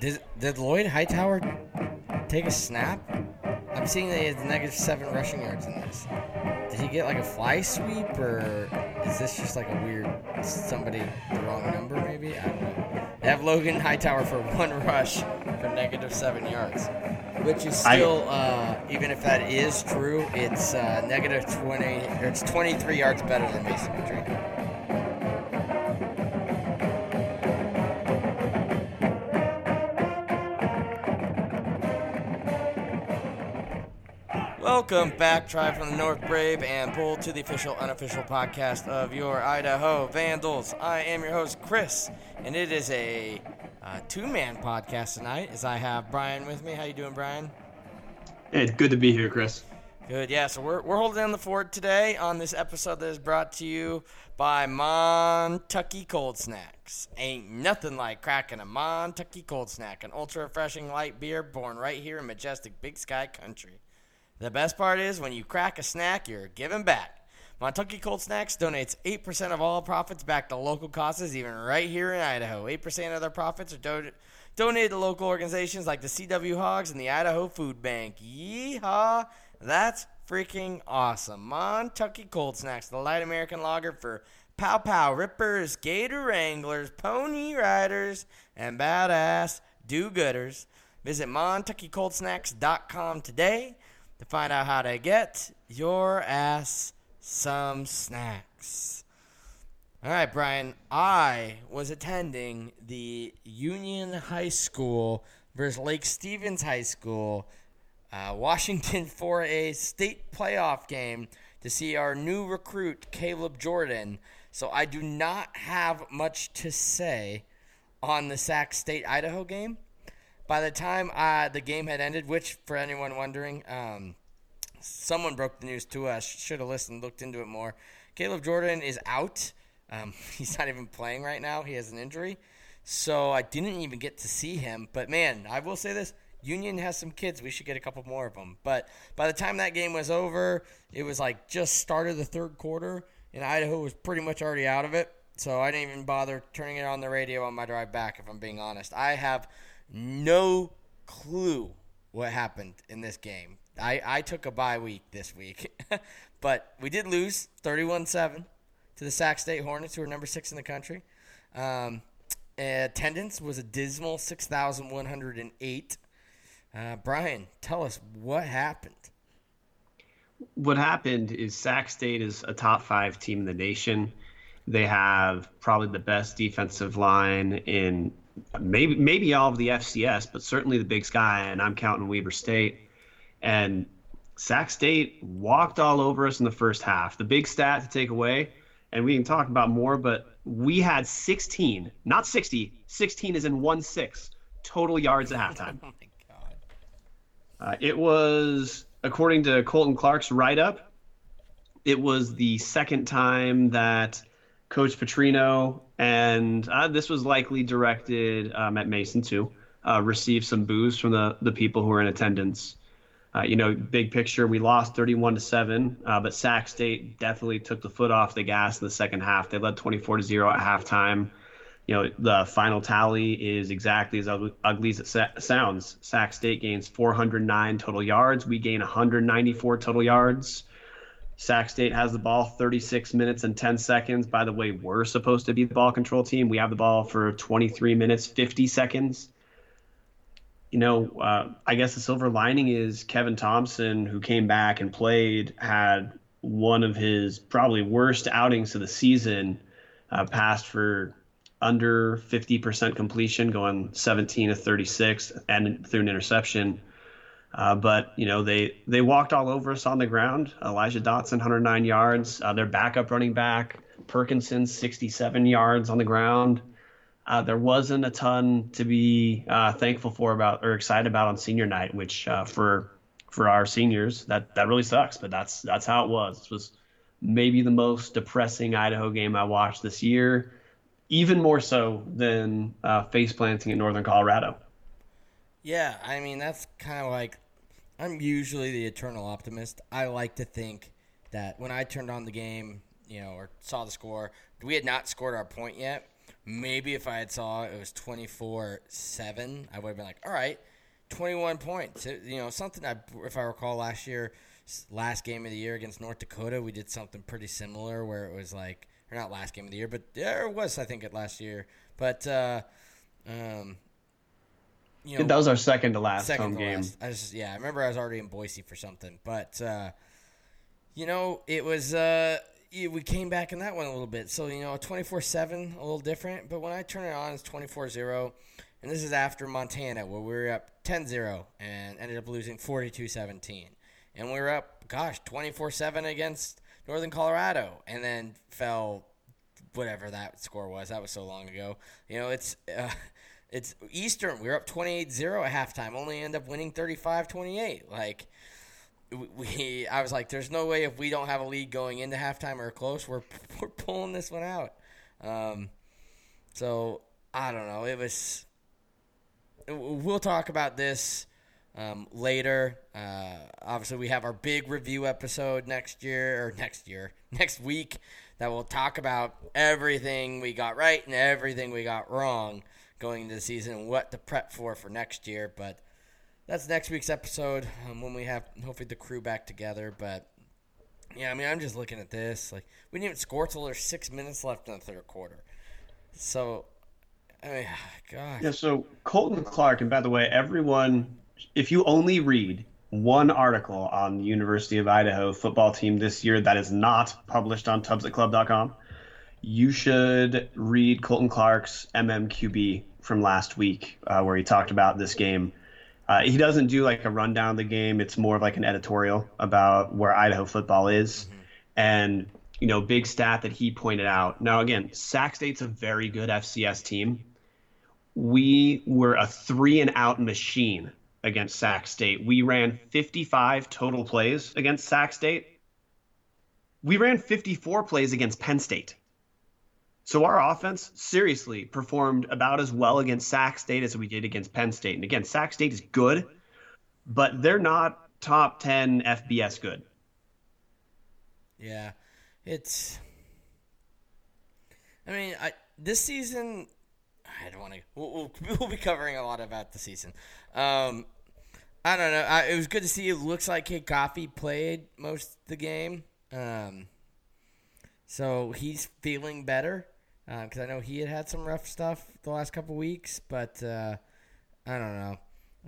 Did, did Lloyd Hightower take a snap? I'm seeing that he has negative seven rushing yards in this. Did he get like a fly sweep, or is this just like a weird somebody the wrong number? Maybe I don't know. They have Logan Hightower for one rush for negative seven yards, which is still uh, even if that is true, it's uh, negative twenty. Or it's 23 yards better than Mason Petrino. Welcome back, Tribe from the North Brave and Bull to the official, unofficial podcast of your Idaho Vandals. I am your host, Chris, and it is a uh, two-man podcast tonight. As I have Brian with me. How you doing, Brian? Hey, good to be here, Chris. Good, yeah. So we're, we're holding down the fort today on this episode that is brought to you by Montucky Cold Snacks. Ain't nothing like cracking a Montucky Cold Snack, an ultra refreshing light beer born right here in majestic Big Sky Country. The best part is when you crack a snack, you're giving back. Montucky Cold Snacks donates 8% of all profits back to local causes, even right here in Idaho. 8% of their profits are do- donated to local organizations like the CW Hogs and the Idaho Food Bank. Yeehaw! That's freaking awesome. Montucky Cold Snacks, the light American lager for pow pow rippers, gator wranglers, pony riders, and badass do gooders. Visit MontuckyColdSnacks.com today to find out how to get your ass some snacks. All right, Brian. I was attending the Union High School versus Lake Stevens High School, uh, Washington for a state playoff game to see our new recruit, Caleb Jordan. So I do not have much to say on the Sac State Idaho game. By the time uh, the game had ended, which for anyone wondering, um, someone broke the news to us. Should have listened, looked into it more. Caleb Jordan is out. Um, he's not even playing right now. He has an injury. So I didn't even get to see him. But man, I will say this Union has some kids. We should get a couple more of them. But by the time that game was over, it was like just started the third quarter, and Idaho was pretty much already out of it. So I didn't even bother turning it on the radio on my drive back, if I'm being honest. I have no clue what happened in this game. I, I took a bye week this week, but we did lose 31 7 to the Sac State Hornets, who are number six in the country. Um, attendance was a dismal 6,108. Uh, Brian, tell us what happened. What happened is Sac State is a top five team in the nation. They have probably the best defensive line in maybe maybe all of the FCS, but certainly the Big Sky, and I'm counting Weber State. And Sac State walked all over us in the first half. The big stat to take away, and we can talk about more, but we had 16, not 60, 16 is in 1 6 total yards at halftime. Oh my God. Uh, it was, according to Colton Clark's write up, it was the second time that Coach Petrino, and uh, this was likely directed um, at Mason too, uh, received some boos from the, the people who were in attendance. Uh, you know, big picture, we lost 31 to 7, uh, but Sac State definitely took the foot off the gas in the second half. They led 24 to 0 at halftime. You know, the final tally is exactly as ugly as it sa- sounds. Sac State gains 409 total yards. We gain 194 total yards. Sac State has the ball 36 minutes and 10 seconds. By the way, we're supposed to be the ball control team. We have the ball for 23 minutes, 50 seconds you know, uh, I guess the silver lining is Kevin Thomson, who came back and played, had one of his probably worst outings of the season, uh, passed for under 50% completion, going 17 to 36, and through an interception. Uh, but you know they they walked all over us on the ground. Elijah Dotson 109 yards. Uh, their backup running back Perkinson 67 yards on the ground. Uh, there wasn't a ton to be uh, thankful for about or excited about on senior night, which uh, for for our seniors that that really sucks. But that's that's how it was. This was maybe the most depressing Idaho game I watched this year, even more so than face planting in Northern Colorado. Yeah, I mean that's kind of like I'm usually the eternal optimist. I like to think that when I turned on the game, you know, or saw the score, we had not scored our point yet maybe if I had saw it was 24-7, I would have been like, all right, 21 points. You know, something I, if I recall last year, last game of the year against North Dakota, we did something pretty similar where it was like, or not last game of the year, but there was, I think, it last year. But, uh, um, you know, That was our second to last second home to game. last. I was, yeah, I remember I was already in Boise for something, but uh, you know, it was uh, yeah, we came back in that one a little bit. So you know, twenty four seven, a little different. But when I turn it on, it's 24-0. and this is after Montana, where we were up 10-0 and ended up losing 42-17. and we were up, gosh, twenty four seven against Northern Colorado, and then fell whatever that score was. That was so long ago. You know, it's uh, it's Eastern. We were up 28-0 at halftime, only end up winning 35-28. Like we I was like there's no way if we don't have a lead going into halftime or close, we're we're pulling this one out. Um so I don't know. It was we'll talk about this um, later. Uh, obviously, we have our big review episode next year or next year, next week that will talk about everything we got right and everything we got wrong going into the season and what to prep for for next year. But that's next week's episode um, when we have hopefully the crew back together. But yeah, I mean, I'm just looking at this. Like, we didn't even score till there's six minutes left in the third quarter. So, I mean, gosh. Yeah, so Colton Clark, and by the way, everyone, if you only read one article on the University of Idaho football team this year that is not published on tubsatclub.com, you should read Colton Clark's MMQB from last week, uh, where he talked about this game. Uh, he doesn't do like a rundown of the game. It's more of like an editorial about where Idaho football is. And, you know, big stat that he pointed out. Now, again, Sac State's a very good FCS team. We were a three and out machine against Sac State. We ran 55 total plays against Sac State. We ran 54 plays against Penn State. So our offense seriously performed about as well against Sac State as we did against Penn State. And again, Sac State is good, but they're not top 10 FBS good. Yeah, it's. I mean, I this season. I don't want to. We'll, we'll, be covering a lot about the season. Um, I don't know. I, it was good to see. It looks like Cade Coffey played most of the game. Um, so he's feeling better because I know he had had some rough stuff the last couple weeks. But uh, I don't know.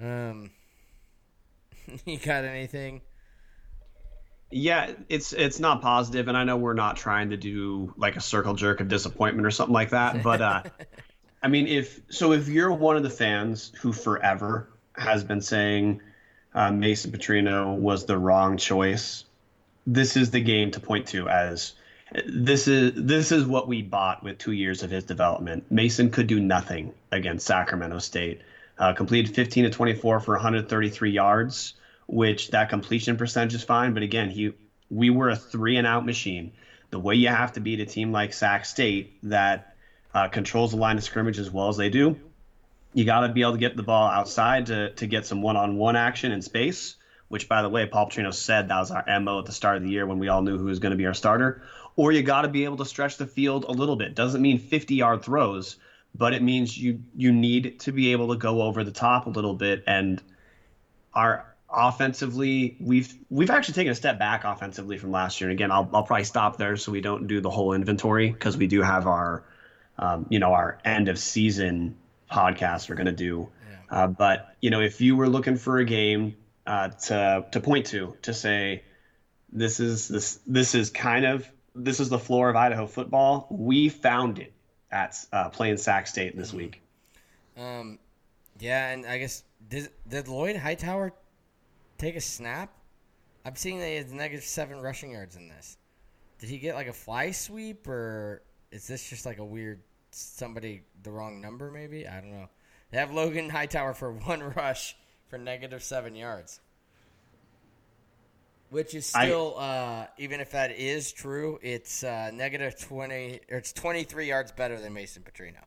Um, you got anything? Yeah, it's it's not positive, and I know we're not trying to do like a circle jerk of disappointment or something like that. But uh, I mean, if so, if you're one of the fans who forever has been saying uh, Mason Petrino was the wrong choice, this is the game to point to as this is this is what we bought with two years of his development. Mason could do nothing against Sacramento State. Uh, completed 15 to 24 for 133 yards which that completion percentage is fine. But again, he we were a three and out machine. The way you have to beat a team like Sac State that uh, controls the line of scrimmage as well as they do, you got to be able to get the ball outside to to get some one on one action in space. Which, by the way, Paul Petrino said that was our mo at the start of the year when we all knew who was going to be our starter. Or you got to be able to stretch the field a little bit. Doesn't mean 50 yard throws, but it means you you need to be able to go over the top a little bit. And our offensively we've we've actually taken a step back offensively from last year. And again i'll, I'll probably stop there so we don't do the whole inventory because we do have our um, you know our end of season podcast we're going to do uh, but you know if you were looking for a game uh, to to point to to say this is this this is kind of this is the floor of idaho football we found it at uh, playing sac state this week Um, yeah, and I guess did did Lloyd Hightower take a snap? I'm seeing that he has negative seven rushing yards in this. Did he get like a fly sweep, or is this just like a weird somebody the wrong number? Maybe I don't know. They have Logan Hightower for one rush for negative seven yards, which is I- still uh, even if that is true, it's uh, negative twenty. Or it's twenty three yards better than Mason Petrino.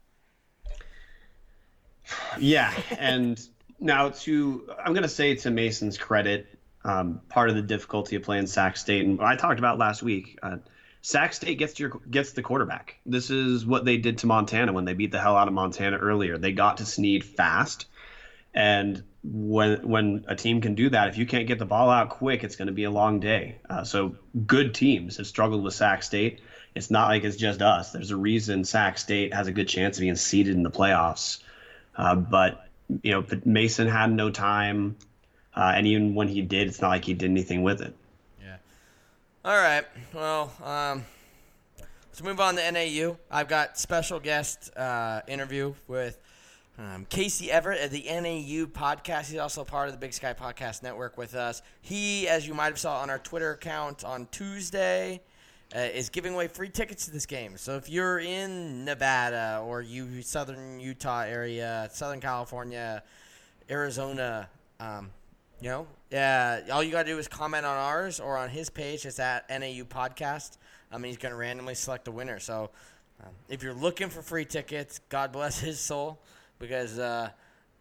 Yeah, and now to I'm going to say to Mason's credit, um, part of the difficulty of playing Sac State, and I talked about last week. Uh, Sac State gets your gets the quarterback. This is what they did to Montana when they beat the hell out of Montana earlier. They got to Sneed fast, and when when a team can do that, if you can't get the ball out quick, it's going to be a long day. Uh, so good teams have struggled with Sac State. It's not like it's just us. There's a reason Sac State has a good chance of being seeded in the playoffs. Uh, but you know, Mason had no time, uh, and even when he did, it's not like he did anything with it. Yeah. All right. Well, um, let's move on to NAU. I've got special guest uh, interview with um, Casey Everett at the NAU podcast. He's also part of the Big Sky Podcast Network with us. He, as you might have saw on our Twitter account on Tuesday, uh, is giving away free tickets to this game. So if you're in Nevada or you Southern Utah area, Southern California, Arizona, um, you know, yeah, all you got to do is comment on ours or on his page. It's at NAU Podcast. I mean, he's to randomly select a winner. So um, if you're looking for free tickets, God bless his soul because uh,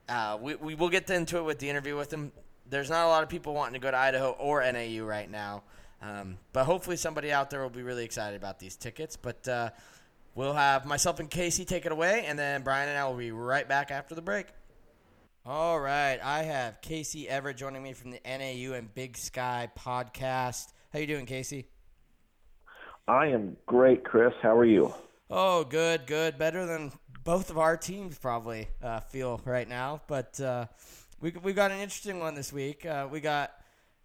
uh, we, we will get into it with the interview with him. There's not a lot of people wanting to go to Idaho or NAU right now. Um, but hopefully somebody out there will be really excited about these tickets. But uh, we'll have myself and Casey take it away, and then Brian and I will be right back after the break. All right, I have Casey Everett joining me from the NAU and Big Sky podcast. How you doing, Casey? I am great, Chris. How are you? Oh, good, good. Better than both of our teams probably uh, feel right now. But uh, we we got an interesting one this week. Uh, we got,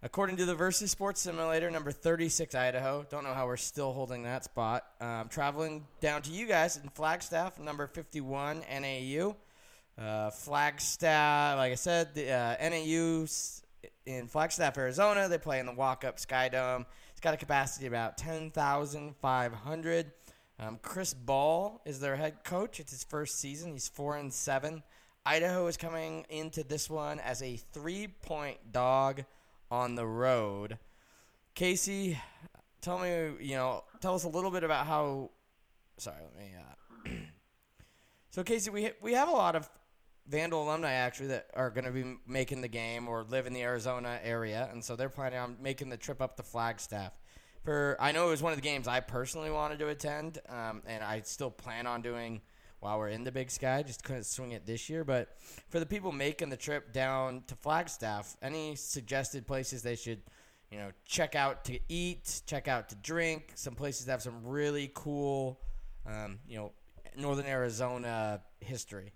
according to the Versus Sports Simulator, number thirty six Idaho. Don't know how we're still holding that spot. Um, traveling down to you guys in Flagstaff, number fifty one NAU. Uh, Flagstaff, like I said, the uh, NAU in Flagstaff, Arizona. They play in the Walkup Skydome. It's got a capacity of about 10,500. Um, Chris Ball is their head coach. It's his first season. He's four and seven. Idaho is coming into this one as a three-point dog on the road. Casey, tell me, you know, tell us a little bit about how. Sorry, let me. Uh, so Casey, we we have a lot of Vandal alumni actually that are going to be making the game or live in the Arizona area, and so they're planning on making the trip up to Flagstaff. For I know it was one of the games I personally wanted to attend, um, and I still plan on doing while we're in the Big Sky. Just couldn't swing it this year, but for the people making the trip down to Flagstaff, any suggested places they should, you know, check out to eat, check out to drink, some places that have some really cool, um, you know, Northern Arizona history.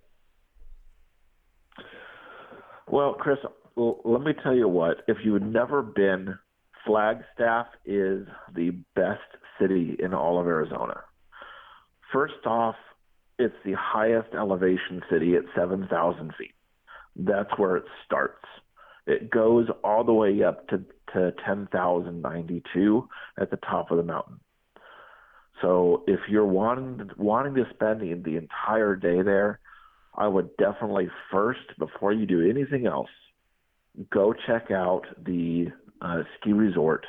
Well, Chris, let me tell you what. If you've never been, Flagstaff is the best city in all of Arizona. First off, it's the highest elevation city at 7,000 feet. That's where it starts. It goes all the way up to, to 10,092 at the top of the mountain. So if you're wanting wanting to spend the, the entire day there, I would definitely first, before you do anything else, go check out the uh, ski resort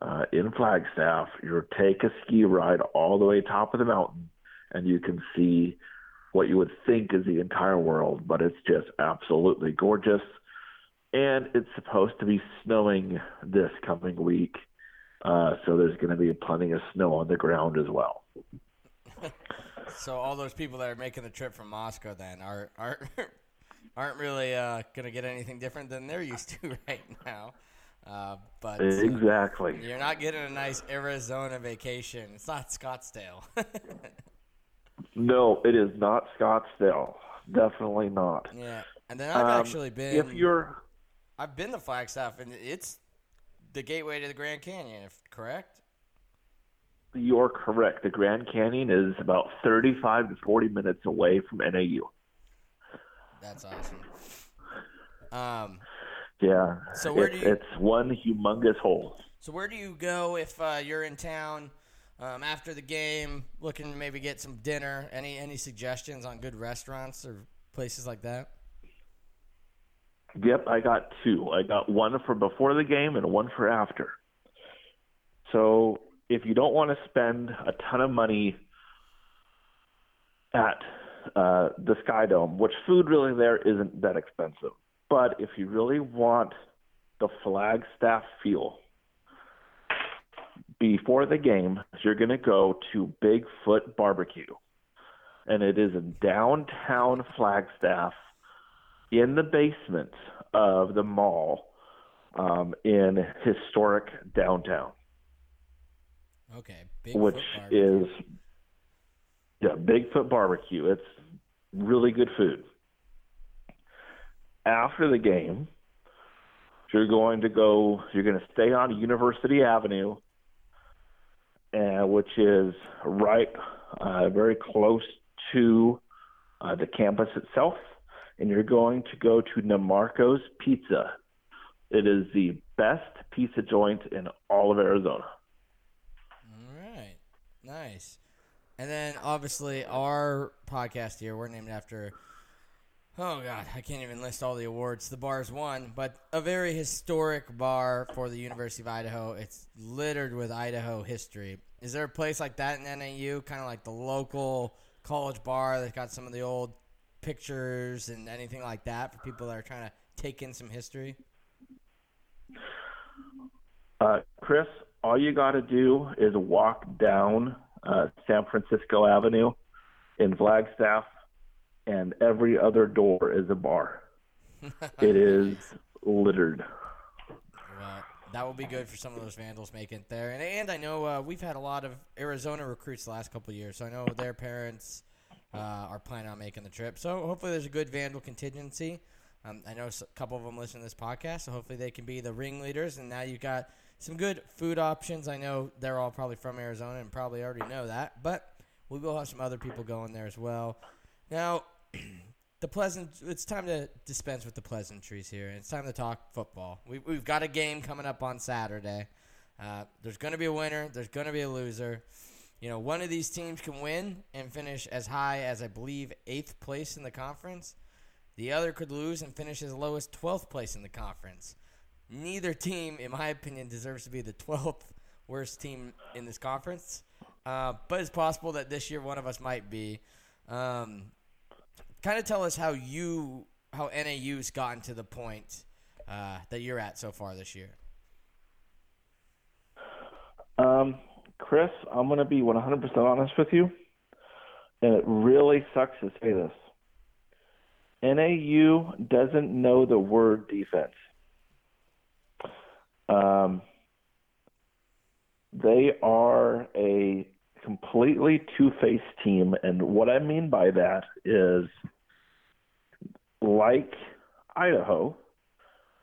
uh, in Flagstaff. You take a ski ride all the way top of the mountain, and you can see what you would think is the entire world, but it's just absolutely gorgeous. And it's supposed to be snowing this coming week, uh, so there's going to be plenty of snow on the ground as well. So all those people that are making the trip from Moscow then are aren't aren't really uh, gonna get anything different than they're used to right now. Uh, but uh, exactly, you're not getting a nice Arizona vacation. It's not Scottsdale. no, it is not Scottsdale. Definitely not. Yeah, and then I've um, actually been. If you're, I've been to Flagstaff, and it's the gateway to the Grand Canyon. If correct. You're correct. The Grand Canyon is about 35 to 40 minutes away from NAU. That's awesome. Um, yeah. So where it's, do you? It's one humongous hole. So where do you go if uh, you're in town um, after the game, looking to maybe get some dinner? Any any suggestions on good restaurants or places like that? Yep, I got two. I got one for before the game and one for after. So if you don't want to spend a ton of money at uh, the Sky Dome, which food really there isn't that expensive, but if you really want the Flagstaff feel, before the game, you're going to go to Bigfoot Barbecue. And it is in downtown Flagstaff in the basement of the mall um, in historic downtown. Okay, Bigfoot which barbecue. is yeah, Bigfoot Barbecue. It's really good food. After the game, you're going to go. You're going to stay on University Avenue, uh, which is right, uh, very close to uh, the campus itself, and you're going to go to NiMarco's Pizza. It is the best pizza joint in all of Arizona. All right, nice. And then obviously our podcast here, we're named after Oh God, I can't even list all the awards the bar's won, but a very historic bar for the University of Idaho. It's littered with Idaho history. Is there a place like that in NAU, kind of like the local college bar that's got some of the old pictures and anything like that for people that are trying to take in some history? Uh, Chris, all you got to do is walk down uh, San Francisco Avenue in Flagstaff, and every other door is a bar. it is littered. Well, that will be good for some of those vandals making it there. And, and I know uh, we've had a lot of Arizona recruits the last couple years, so I know their parents uh, are planning on making the trip. So hopefully there's a good vandal contingency. Um, I know a couple of them listen to this podcast, so hopefully they can be the ringleaders. And now you've got some good food options. I know they're all probably from Arizona and probably already know that, but we will have some other people going there as well. Now, the pleasant. It's time to dispense with the pleasantries here. It's time to talk football. We, we've got a game coming up on Saturday. Uh, there's going to be a winner. There's going to be a loser. You know, one of these teams can win and finish as high as I believe eighth place in the conference. The other could lose and finish as low as 12th place in the conference. Neither team, in my opinion, deserves to be the 12th worst team in this conference. Uh, but it's possible that this year one of us might be. Um, kind of tell us how you, how NAU's gotten to the point uh, that you're at so far this year. Um, Chris, I'm going to be 100% honest with you, and it really sucks to say this. NAU doesn't know the word defense. Um, they are a completely two-faced team, and what I mean by that is, like Idaho,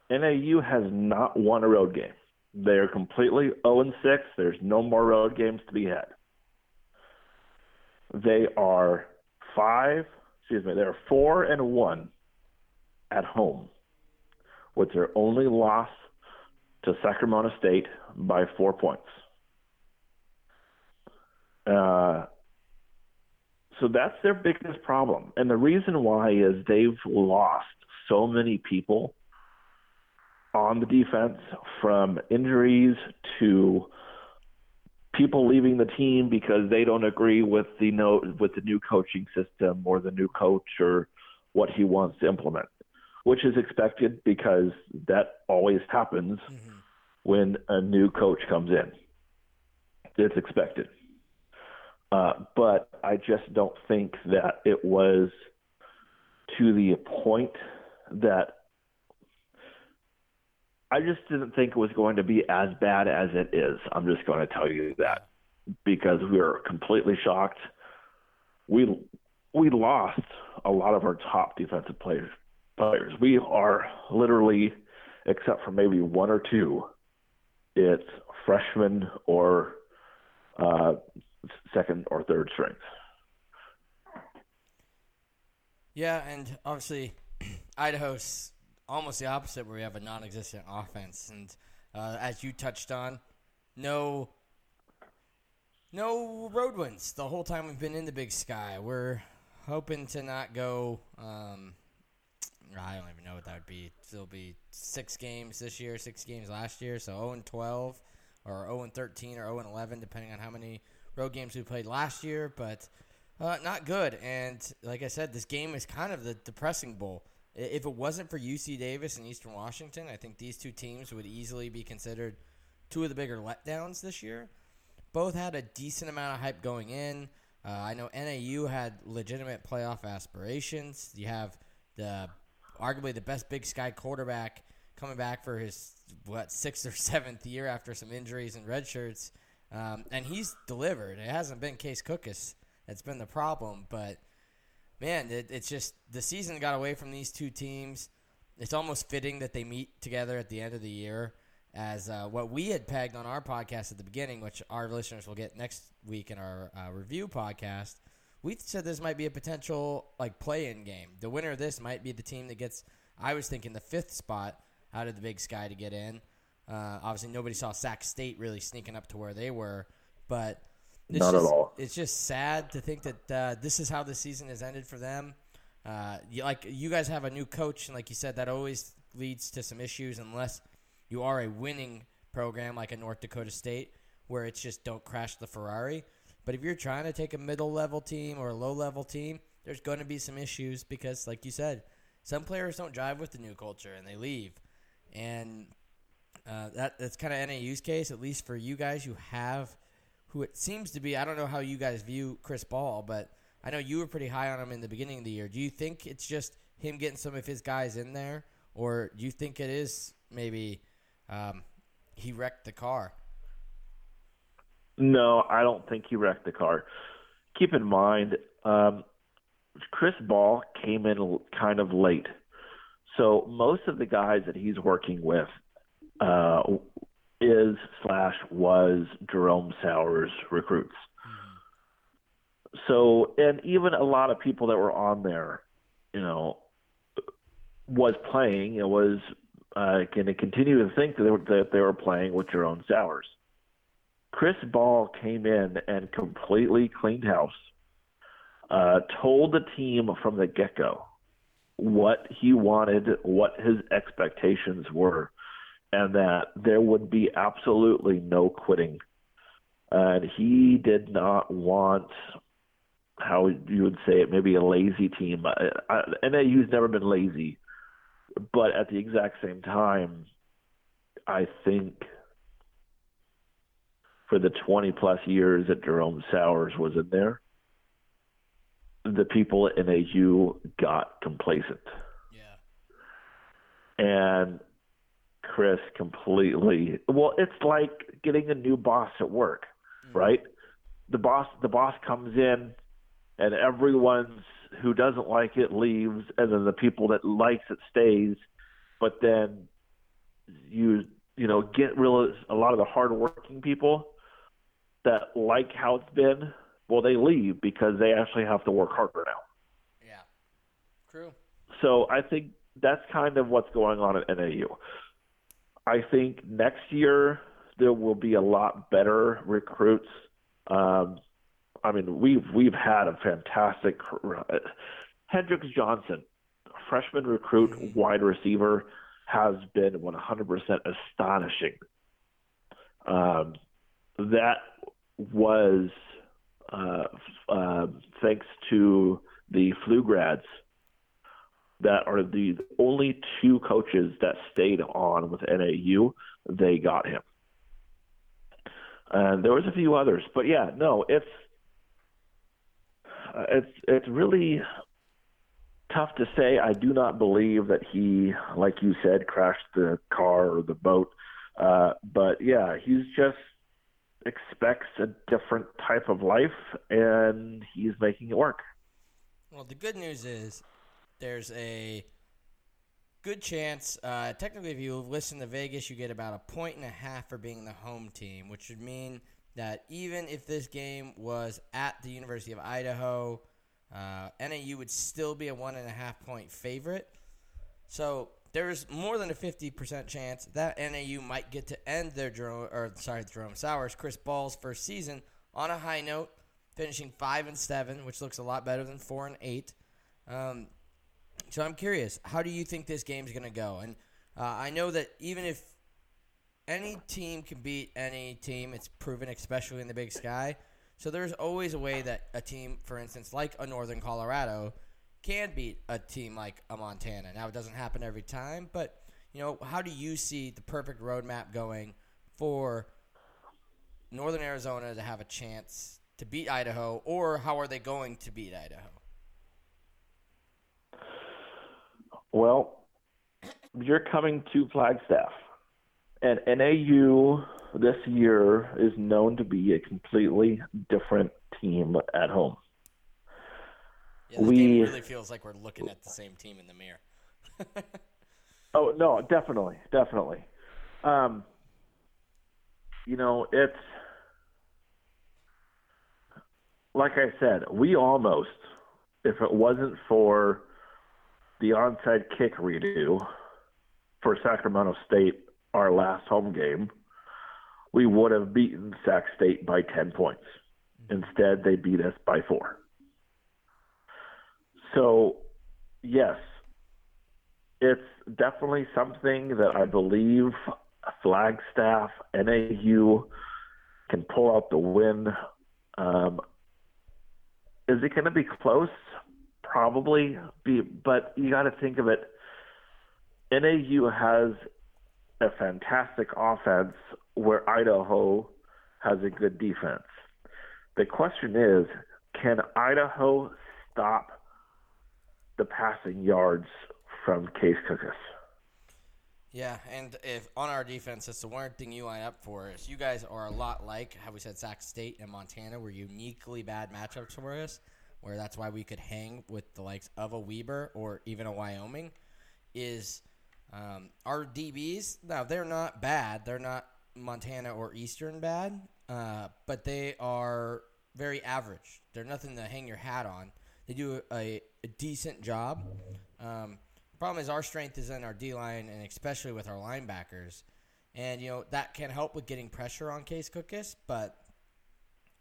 NAU has not won a road game. They are completely 0 and 6. There's no more road games to be had. They are five, excuse me, they are four and one at home, with their only loss to Sacramento State by four points. Uh, so that's their biggest problem. And the reason why is they've lost so many people on the defense from injuries to people leaving the team because they don't agree with the no, with the new coaching system or the new coach or what he wants to implement, which is expected because that always happens mm-hmm. When a new coach comes in. It's expected. Uh, but I just don't think that it was to the point that I just didn't think it was going to be as bad as it is. I'm just going to tell you that because we were completely shocked. We we lost a lot of our top defensive players. Players. We are literally, except for maybe one or two, it's freshmen or uh, second or third strings. Yeah, and obviously Idaho's almost the opposite, where we have a non-existent offense, and uh, as you touched on, no, no road wins the whole time we've been in the Big Sky. We're hoping to not go. Um, I don't even know what that would be. It'll be six games this year, six games last year, so 0 and 12, or 0 and 13, or 0 and 11, depending on how many road games we played last year. But uh, not good. And like I said, this game is kind of the depressing bowl. If it wasn't for UC Davis and Eastern Washington, I think these two teams would easily be considered two of the bigger letdowns this year. both had a decent amount of hype going in. Uh, I know NAU had legitimate playoff aspirations. You have the arguably the best Big Sky quarterback coming back for his what sixth or seventh year after some injuries and red shirts, um, and he's delivered. It hasn't been Case Cookus that's been the problem, but man, it, it's just the season got away from these two teams. It's almost fitting that they meet together at the end of the year as uh, what we had pegged on our podcast at the beginning, which our listeners will get next week in our uh, review podcast. We said this might be a potential like play-in game. The winner of this might be the team that gets. I was thinking the fifth spot out of the Big Sky to get in. Uh, obviously, nobody saw Sac State really sneaking up to where they were, but it's Not just, at all. It's just sad to think that uh, this is how the season has ended for them. Uh, you, like you guys have a new coach, and like you said, that always leads to some issues unless you are a winning program like a North Dakota State, where it's just don't crash the Ferrari. But if you're trying to take a middle level team or a low level team, there's going to be some issues because, like you said, some players don't drive with the new culture and they leave. And uh, that that's kind of NAU's case, at least for you guys. who have who it seems to be. I don't know how you guys view Chris Ball, but I know you were pretty high on him in the beginning of the year. Do you think it's just him getting some of his guys in there, or do you think it is maybe um, he wrecked the car? No, I don't think he wrecked the car. Keep in mind, um, Chris Ball came in kind of late. So most of the guys that he's working with uh, is slash was Jerome Souers recruits. So, and even a lot of people that were on there, you know, was playing. It was uh, going to continue to think that they, were, that they were playing with Jerome Souers. Chris Ball came in and completely cleaned house. Uh, told the team from the get go what he wanted, what his expectations were, and that there would be absolutely no quitting. And he did not want how you would say it, maybe a lazy team. I, I, NAU's never been lazy, but at the exact same time, I think for the 20 plus years that Jerome Souers was in there, the people at NAU got complacent. Yeah. And Chris completely well, it's like getting a new boss at work, mm-hmm. right? The boss the boss comes in and everyone's who doesn't like it leaves and then the people that likes it stays, but then you you know, get real a lot of the hardworking people that like how it's been, well they leave because they actually have to work harder now. Yeah. True. So I think that's kind of what's going on at NAU. I think next year there will be a lot better recruits. Um, I mean, we've we've had a fantastic Hendricks Johnson, freshman recruit, wide receiver, has been 100% astonishing. Um, that was uh, uh, thanks to the flu grads that are the only two coaches that stayed on with NAU. They got him, and there was a few others, but yeah, no, it's uh, it's it's really tough to say. I do not believe that he, like you said, crashed the car or the boat. Uh, but yeah, he's just expects a different type of life, and he's making it work. Well, the good news is there's a good chance. Uh, technically, if you listen to Vegas, you get about a point and a half for being the home team, which would mean that even if this game was at the University of Idaho, uh, NAU would still be a one and a half point favorite. So there's more than a 50% chance that NAU might get to end their Jerome, or sorry, Jerome Souers, Chris Ball's first season on a high note, finishing five and seven, which looks a lot better than four and eight. Um, so I'm curious, how do you think this game's going to go? And uh, I know that even if any team can beat any team, it's proven, especially in the Big Sky. So there's always a way that a team, for instance, like a Northern Colorado, can beat a team like a Montana. Now it doesn't happen every time, but you know, how do you see the perfect roadmap going for Northern Arizona to have a chance to beat Idaho, or how are they going to beat Idaho? Well, you're coming to Flagstaff, and NAU this year is known to be a completely different team at home. Yeah, this We- game really feels like we're looking at the same team in the mirror. Oh no, definitely, definitely. Um, you know, it's like I said, we almost, if it wasn't for the onside kick redo for Sacramento State, our last home game, we would have beaten Sac State by ten points. Instead, they beat us by four. So, yes, it's definitely something that I believe Flagstaff, NAU can pull out the win. Um, is it going to be close? Probably, be, but you got to think of it. NAU has a fantastic offense where Idaho has a good defense. The question is, can Idaho stop the passing yards from Case Cookus? Yeah, and if on our defense, that's the one thing you line up for is you guys are a lot like how we said Sac State and Montana were uniquely bad matchups for us, where that's why we could hang with the likes of a Weber or even a Wyoming. Is um, our DBs now they're not bad, they're not Montana or Eastern bad, uh, but they are very average. They're nothing to hang your hat on. They do a, a decent job. Um, problem is our strength is in our D line and especially with our linebackers, and you know that can help with getting pressure on Case Cookus, but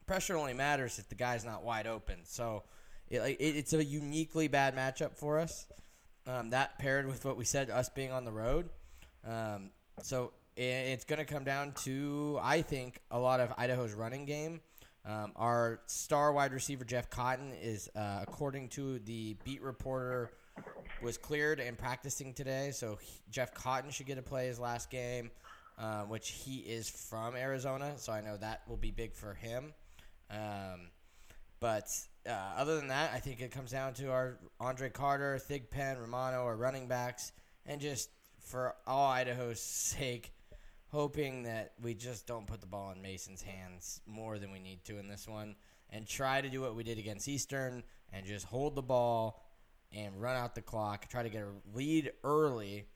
pressure only matters if the guy's not wide open. So it, it, it's a uniquely bad matchup for us. Um, that paired with what we said, us being on the road. Um, so it, it's going to come down to, I think, a lot of Idaho's running game. Um, our star wide receiver Jeff Cotton is, uh, according to the beat reporter, was cleared and practicing today. So he, Jeff Cotton should get to play his last game, uh, which he is from Arizona. So I know that will be big for him. Um, but uh, other than that, I think it comes down to our Aundre Carter, Thigpen, Romano, our running backs, and just for all Idaho's sake, hoping that we just don't put the ball in Mason's hands more than we need to in this one, and try to do what we did against Eastern and just hold the ball and run out the clock, try to get a lead early,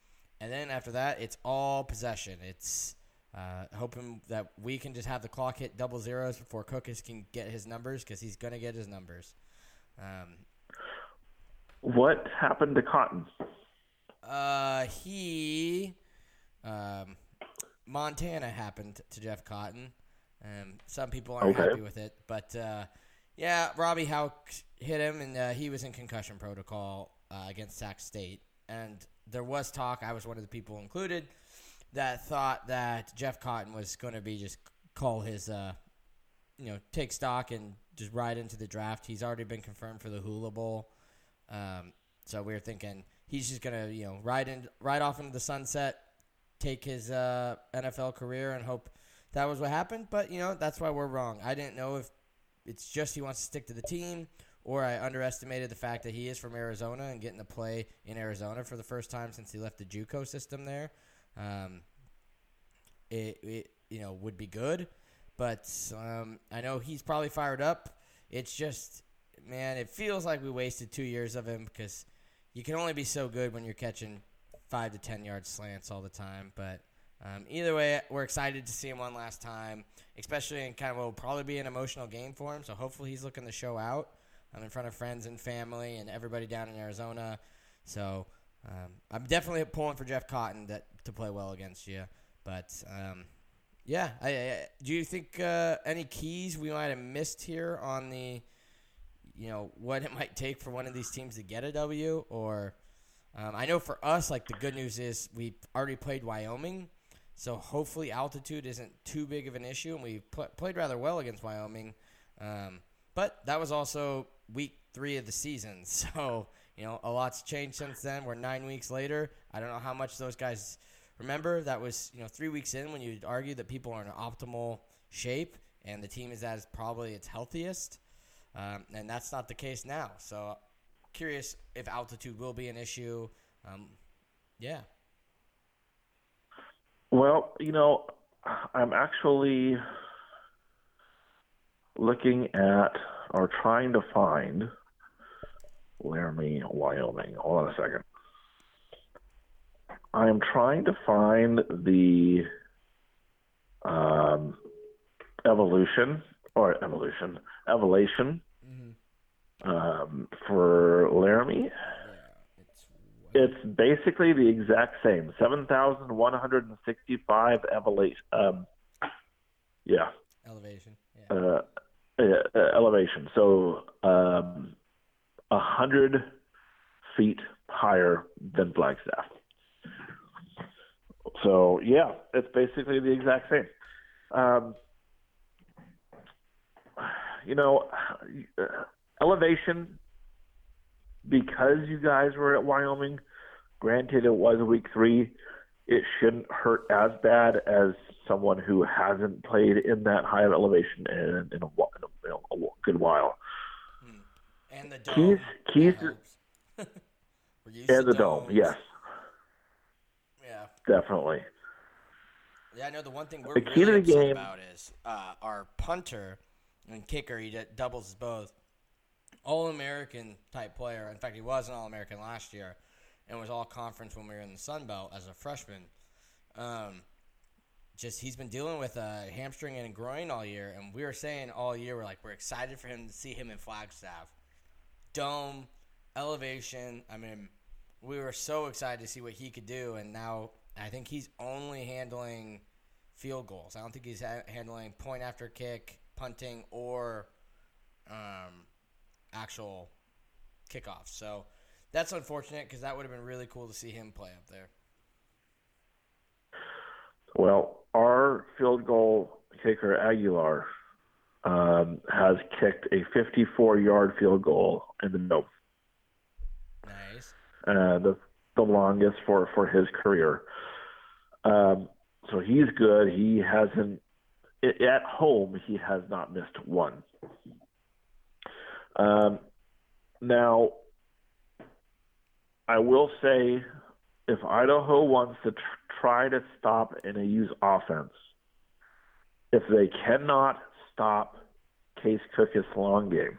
and then after that, it's all possession. It's uh, hoping that we can just have the clock hit double zeros before Cookus can get his numbers because he's going to get his numbers. Um, What happened to Cotton? uh, he, um, Montana happened to Jeff Cotton. Um, some people aren't Okay. happy with it, but uh, yeah, Robby Hauck hit him, and uh, he was in concussion protocol uh, against Sac State. And there was talk. I was one of the people included that thought that Jeff Cotton was going to be just call his, uh, you know, take stock and just ride into the draft. He's already been confirmed for the Hula Bowl. Um, so we were thinking he's just gonna, you know, ride in, ride off into the sunset, take his uh, NFL career, and hope that was what happened. But you know, that's why we're wrong. I didn't know if it's just he wants to stick to the team, or I underestimated the fact that he is from Arizona and getting to play in Arizona for the first time since he left the JUCO system there. Um, it, it you know would be good, but um, I know he's probably fired up. It's just man, it feels like we wasted two years of him because you can only be so good when you're catching five to ten yard slants all the time. But um, either way, we're excited to see him one last time, especially in kind of what will probably be an emotional game for him. So hopefully he's looking to show out um, in front of friends and family and everybody down in Arizona. So um, I'm definitely pulling for Jeff Cotton that to play well against you. But um, yeah, I, I, do you think uh, any keys we might have missed here on the, you know, what it might take for one of these teams to get a W? Or um, I know for us, like the good news is we already played Wyoming, so hopefully altitude isn't too big of an issue, and we pl- played rather well against Wyoming. Um, but that was also week three of the season, so you know a lot's changed since then. We're nine weeks later. I don't know how much those guys remember. That was you know three weeks in when you'd argue that people are in optimal shape and the team is at probably its healthiest. Um, and that's not the case now. So, curious if altitude will be an issue. Um, yeah. Well, you know, I'm actually looking at or trying to find Laramie, Wyoming. Hold on a second. I'm trying to find the um, evolution or evolution elevation um, for Laramie. It's basically the exact same, seven thousand one hundred and sixty-five elevation. Um, yeah, Elevation. Yeah. uh, uh, elevation. So um, a hundred feet higher than Flagstaff. So yeah, it's basically the exact same. Um, you know, elevation because you guys were at Wyoming. Granted, it was week three. It shouldn't hurt as bad as someone who hasn't played in that high of elevation in, in, a, in a, a good while. And the dome. Keys, keys, that helps. We're used to and the dome. Yes, Yeah. definitely. Yeah, I know the one thing we're The key really to the game- about is uh, our punter and kicker. He doubles both. All American type player. In fact, he was an All American last year, and was All Conference when we were in the Sun Belt as a freshman. Um, just he's been dealing with a hamstring and a groin all year, and we were saying all year we're like we're excited for him to see him in Flagstaff, dome, elevation. I mean, we were so excited to see what he could do, and now I think he's only handling field goals. I don't think he's ha- handling point after kick, punting, or um, actual kickoffs. So that's unfortunate because that would have been really cool to see him play up there. Well, our field goal kicker Aguilar um, has kicked a 54-yard field goal in the dome. Nice. uh, the the longest for for his career. Um, so he's good. He hasn't at home. He has not missed one. Um, now, I will say, if Idaho wants to tr- try to stop and use offense, if they cannot stop Case Cook's long game,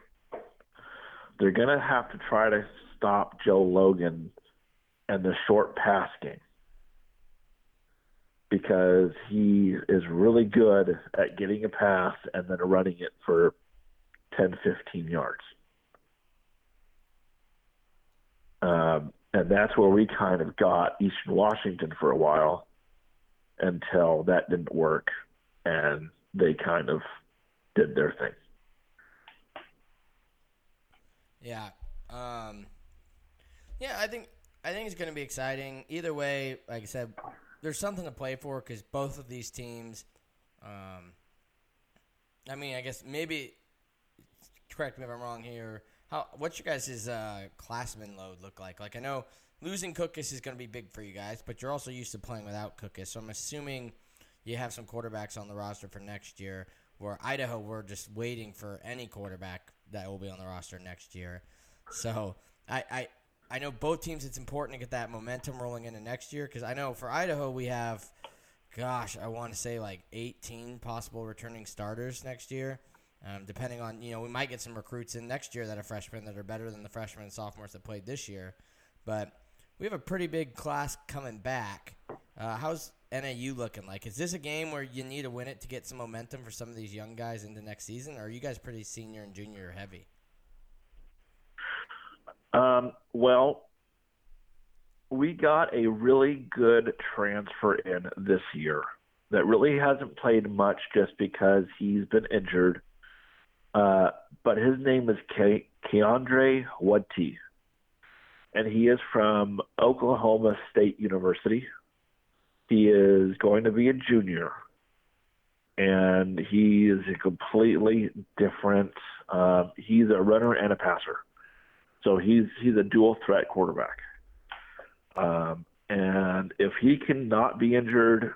they're going to have to try to stop Joe Logan and the short pass game. Because he is really good at getting a pass and then running it for 10, 15 yards. Um, and that's where we kind of got Eastern Washington for a while until that didn't work and they kind of did their thing. Yeah. Um, yeah, I think I think it's going to be exciting. Either way, like I said, there's something to play for because both of these teams. Um, I mean, I guess maybe. Correct me if I'm wrong here. How what's your guys' uh, classman load look like? Like I know losing Cookus is going to be big for you guys, but you're also used to playing without Cookus. So I'm assuming you have some quarterbacks on the roster for next year. Where Idaho, we're just waiting for any quarterback that will be on the roster next year. So I, I, I know both teams. It's important to get that momentum rolling into next year because I know for Idaho we have, gosh, I want to say like 18 possible returning starters next year. Um, depending on you know we might get some recruits in next year that are freshmen that are better than the freshmen and sophomores that played this year, but we have a pretty big class coming back. Uh, how's NAU looking like? Is this a game where you need to win it to get some momentum for some of these young guys into next season, or are you guys pretty senior and junior heavy? Um, well, we got a really good transfer in this year that really hasn't played much just because he's been injured. Uh, but his name is Ke- Keondre Wudtee, and he is from Oklahoma State University. He is going to be a junior, and he is a completely different. Uh, he's a runner and a passer. So he's he's a dual threat quarterback. Um, and if he cannot be injured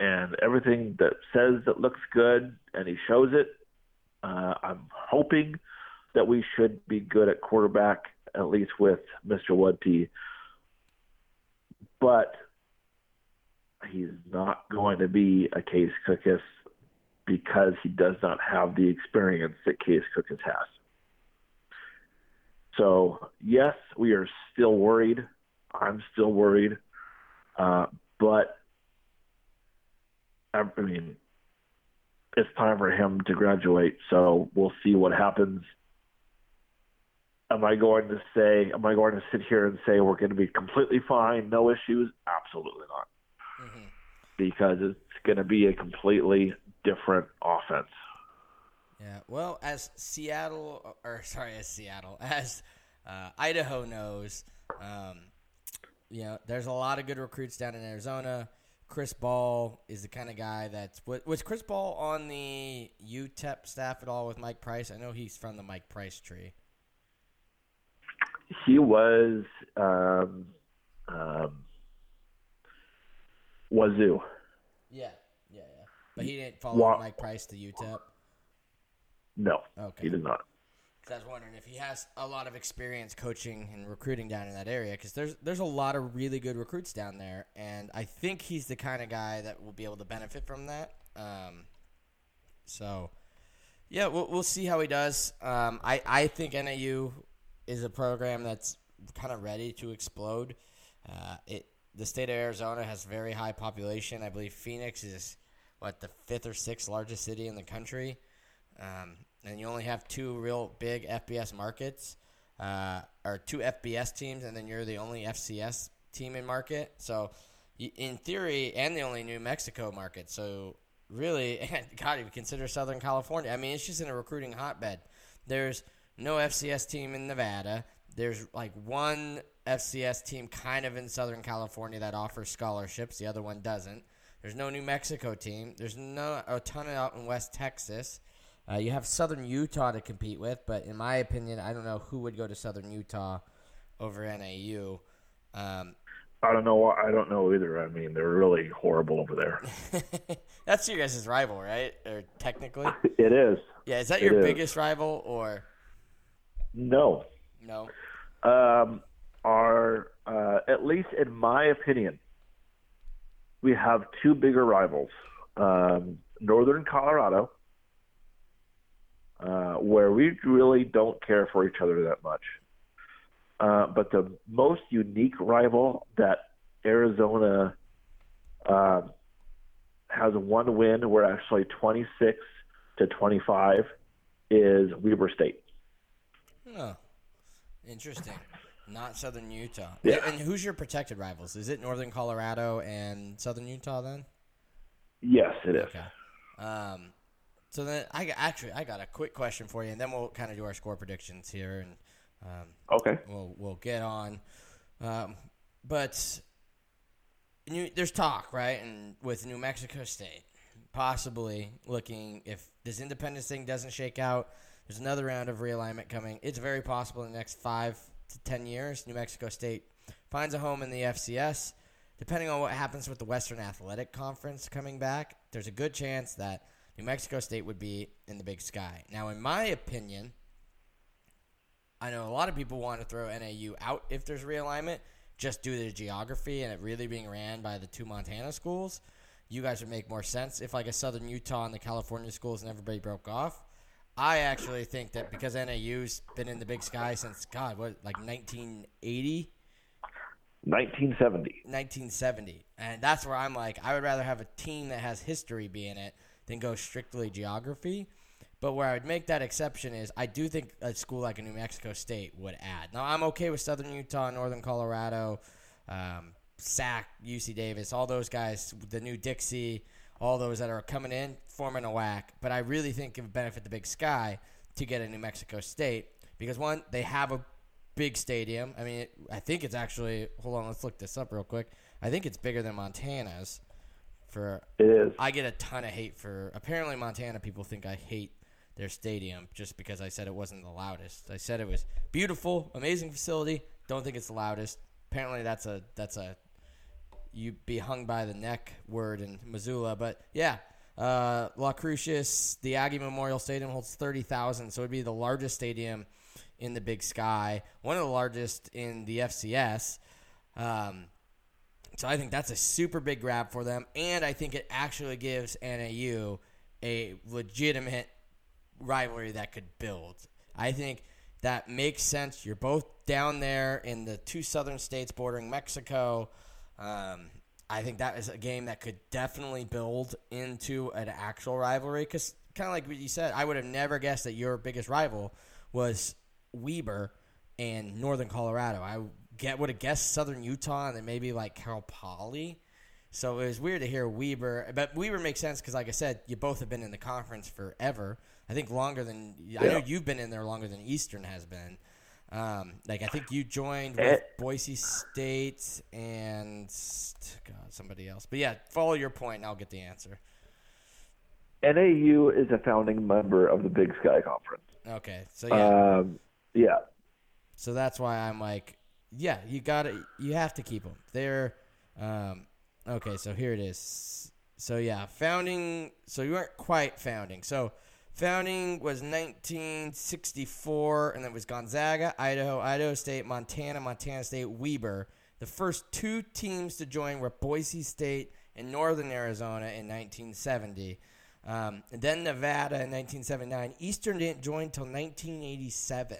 and everything that says that looks good, and he shows it. Uh, I'm hoping that we should be good at quarterback, at least with Mr. Wudtee. But he's not going to be a Case Cookus because he does not have the experience that Case Cookus has. So, yes, we are still worried. I'm still worried. Uh, but, I mean, it's time for him to graduate. So we'll see what happens. Am I going to say, am I going to sit here and say we're going to be completely fine, no issues? Absolutely not. Mm-hmm. Because it's going to be a completely different offense. Yeah. Well, as Seattle, or sorry, as Seattle, as uh, Idaho knows, um, you know, there's a lot of good recruits down in Arizona. Chris Ball is the kind of guy that's was Chris Ball on the UTEP staff at all with Mike Price? I know he's from the Mike Price tree. He was um, um, Wazoo. Yeah, yeah, yeah. But he didn't follow Wa- Mike Price to UTEP. No, okay. he did not. I was wondering if he has a lot of experience coaching and recruiting down in that area because there's there's a lot of really good recruits down there, and I think he's the kind of guy that will be able to benefit from that. Um, so, yeah, we'll we'll see how he does. Um, I I think NAU is a program that's kind of ready to explode. Uh, it the state of Arizona has very high population. I believe Phoenix is what the fifth or sixth largest city in the country. Um, and you only have two real big FBS markets, uh, or two FBS teams, and then you're the only FCS team in market. So, in theory, and the only New Mexico market. So, really, God, if you consider Southern California, I mean, it's just in a recruiting hotbed. There's no FCS team in Nevada. There's like one FCS team kind of in Southern California that offers scholarships. The other one doesn't. There's no New Mexico team. There's no a ton out in West Texas. Uh, you have Southern Utah to compete with, but in my opinion, I don't know who would go to Southern Utah over NAU. Um, I don't know. I don't know either. I mean, they're really horrible over there. That's your guys' rival, right? Or technically, it is. Yeah, is that your biggest rival or? No. No. Um, are uh, at least in my opinion, we have two bigger rivals: um, Northern Colorado uh, where we really don't care for each other that much. Uh, but the most unique rival that Arizona uh, has one win, we're actually 26 to 25, is Weber State. Oh, interesting. Not Southern Utah. Yeah. And who's your protected rivals? Is it Northern Colorado and Southern Utah then? Yes, it is. Okay. Um, so then I actually I got a quick question for you, and then we'll kind of do our score predictions here, and um, okay, we'll we'll get on. Um, but there's talk, right, and with New Mexico State possibly looking if this independence thing doesn't shake out, there's another round of realignment coming. It's very possible in the next five to ten years, New Mexico State finds a home in the FCS. Depending on what happens with the Western Athletic Conference coming back, there's a good chance that New Mexico State would be in the big sky. Now, in my opinion, I know a lot of people want to throw NAU out if there's realignment, just due to the geography and it really being ran by the two Montana schools. You guys would make more sense if, like, a Southern Utah and the California schools and everybody broke off. I actually think that because NAU's been in the big sky since, God, what, like 1980? 1970. 1970. And that's where I'm like, I would rather have a team that has history be in it than go strictly geography. But where I would make that exception is I do think a school like a New Mexico State would add. Now, I'm okay with Southern Utah, Northern Colorado, um, SAC, UC Davis, all those guys, the new Dixie, all those that are coming in, forming a WAC. But I really think it would benefit the Big Sky to get a New Mexico State because, one, they have a big stadium. I mean, it, I think it's actually, hold on, let's look this up real quick. I think it's bigger than Montana's for it is. I get a ton of hate for apparently Montana people think I hate their stadium just because I said it wasn't the loudest. I said it was beautiful, amazing facility. Don't think it's the loudest. Apparently that's a that's a you be hung by the neck word in Missoula. But yeah, uh, Las Cruces, the Aggie Memorial Stadium holds 30,000, so it would be the largest stadium in the Big Sky, one of the largest in the FCS. Um, so I think that's a super big grab for them, and I think it actually gives NAU a legitimate rivalry that could build. I think that makes sense. You're both down there in the two southern states bordering Mexico. Um, I think that is a game that could definitely build into an actual rivalry. Because, kind of like what you said, I would have never guessed that your biggest rival was Weber and Northern Colorado. I get would have guessed Southern Utah and then maybe like Cal Poly. So it was weird to hear Weber, but Weber makes sense because, like I said, you both have been in the conference forever. I think longer than I know you've been in there longer than Eastern has been. Um, like I think you joined with Boise State and God somebody else, but yeah, follow your point and I'll get the answer. NAU is a founding member of the Big Sky Conference. Okay, so yeah, Um, yeah. so that's why I'm like, yeah, you got to You have to keep them. They're um, okay. So here it is. So yeah, founding. So you weren't quite founding. So founding was 1964, and it was Gonzaga, Idaho, Idaho State, Montana, Montana State, Weber. The first two teams to join were Boise State and Northern Arizona in 1970. Um, then Nevada in 1979. Eastern didn't join until 1987.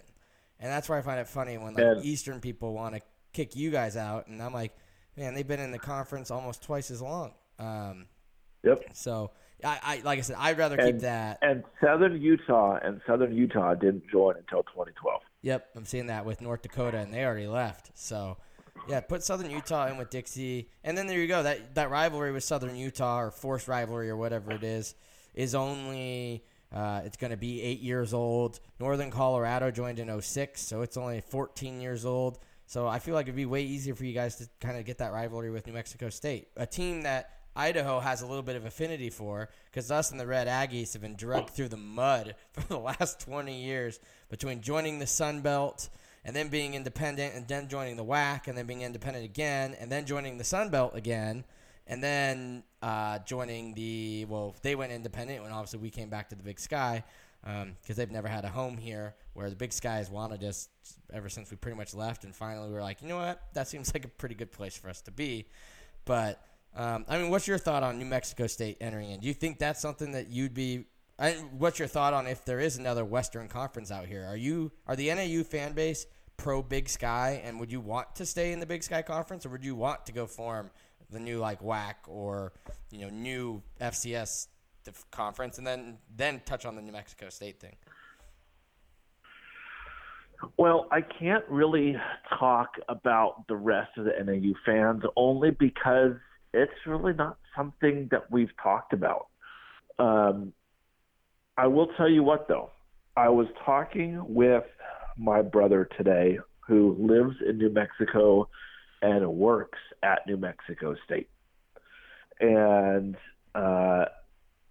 And that's why I find it funny when like And- Eastern people want to kick you guys out, and I'm like, man, they've been in the conference almost twice as long. Um, Yep. so I, I like I said, I'd rather keep that. and Southern Utah and Southern Utah didn't join until 2012. Yep, I'm seeing that with North Dakota, and they already left. So, yeah, put Southern Utah in with Dixie, and then there you go. That that rivalry with Southern Utah or forced rivalry or whatever it is is only uh, it's going to be eight years old. Northern Colorado joined in 06, so it's only 14 years old. So I feel like it'd be way easier for you guys to kind of get that rivalry with New Mexico State, a team that Idaho has a little bit of affinity for, because us and the Red Aggies have been dragged through the mud for the last 20 years between joining the Sun Belt and then being independent and then joining the WAC and then being independent again and then joining the Sun Belt again and then uh, joining the well they went independent when obviously we came back to the Big Sky because they've never had a home here where the Big Sky has wanted us ever since we pretty much left and finally we were like you know what that seems like a pretty good place for us to be but um, I mean, what's your thought on New Mexico State entering in? Do you think that's something that you'd be? I, what's your thought on if there is another Western Conference out here? Are you are the NAU fan base pro Big Sky, and would you want to stay in the Big Sky Conference, or would you want to go form the new like WAC or you know new FCS conference, and then then touch on the New Mexico State thing? Well, I can't really talk about the rest of the NAU fans only because it's really not something that we've talked about. Um, I will tell you what, though. I was talking with my brother today who lives in New Mexico and works at New Mexico State. And uh,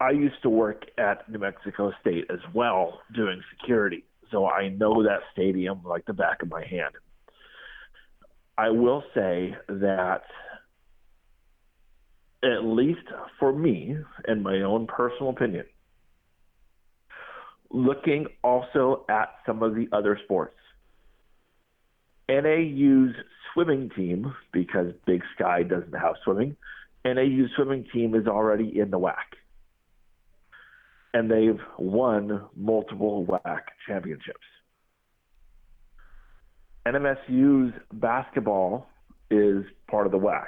I used to work at New Mexico State as well doing security so I know that stadium like the back of my hand. I will say that, at least for me, in my own personal opinion, looking also at some of the other sports, NAU's swimming team, because Big Sky doesn't have swimming, NAU's swimming team is already in the WAC and they've won multiple WAC championships. NMSU's basketball is part of the WAC.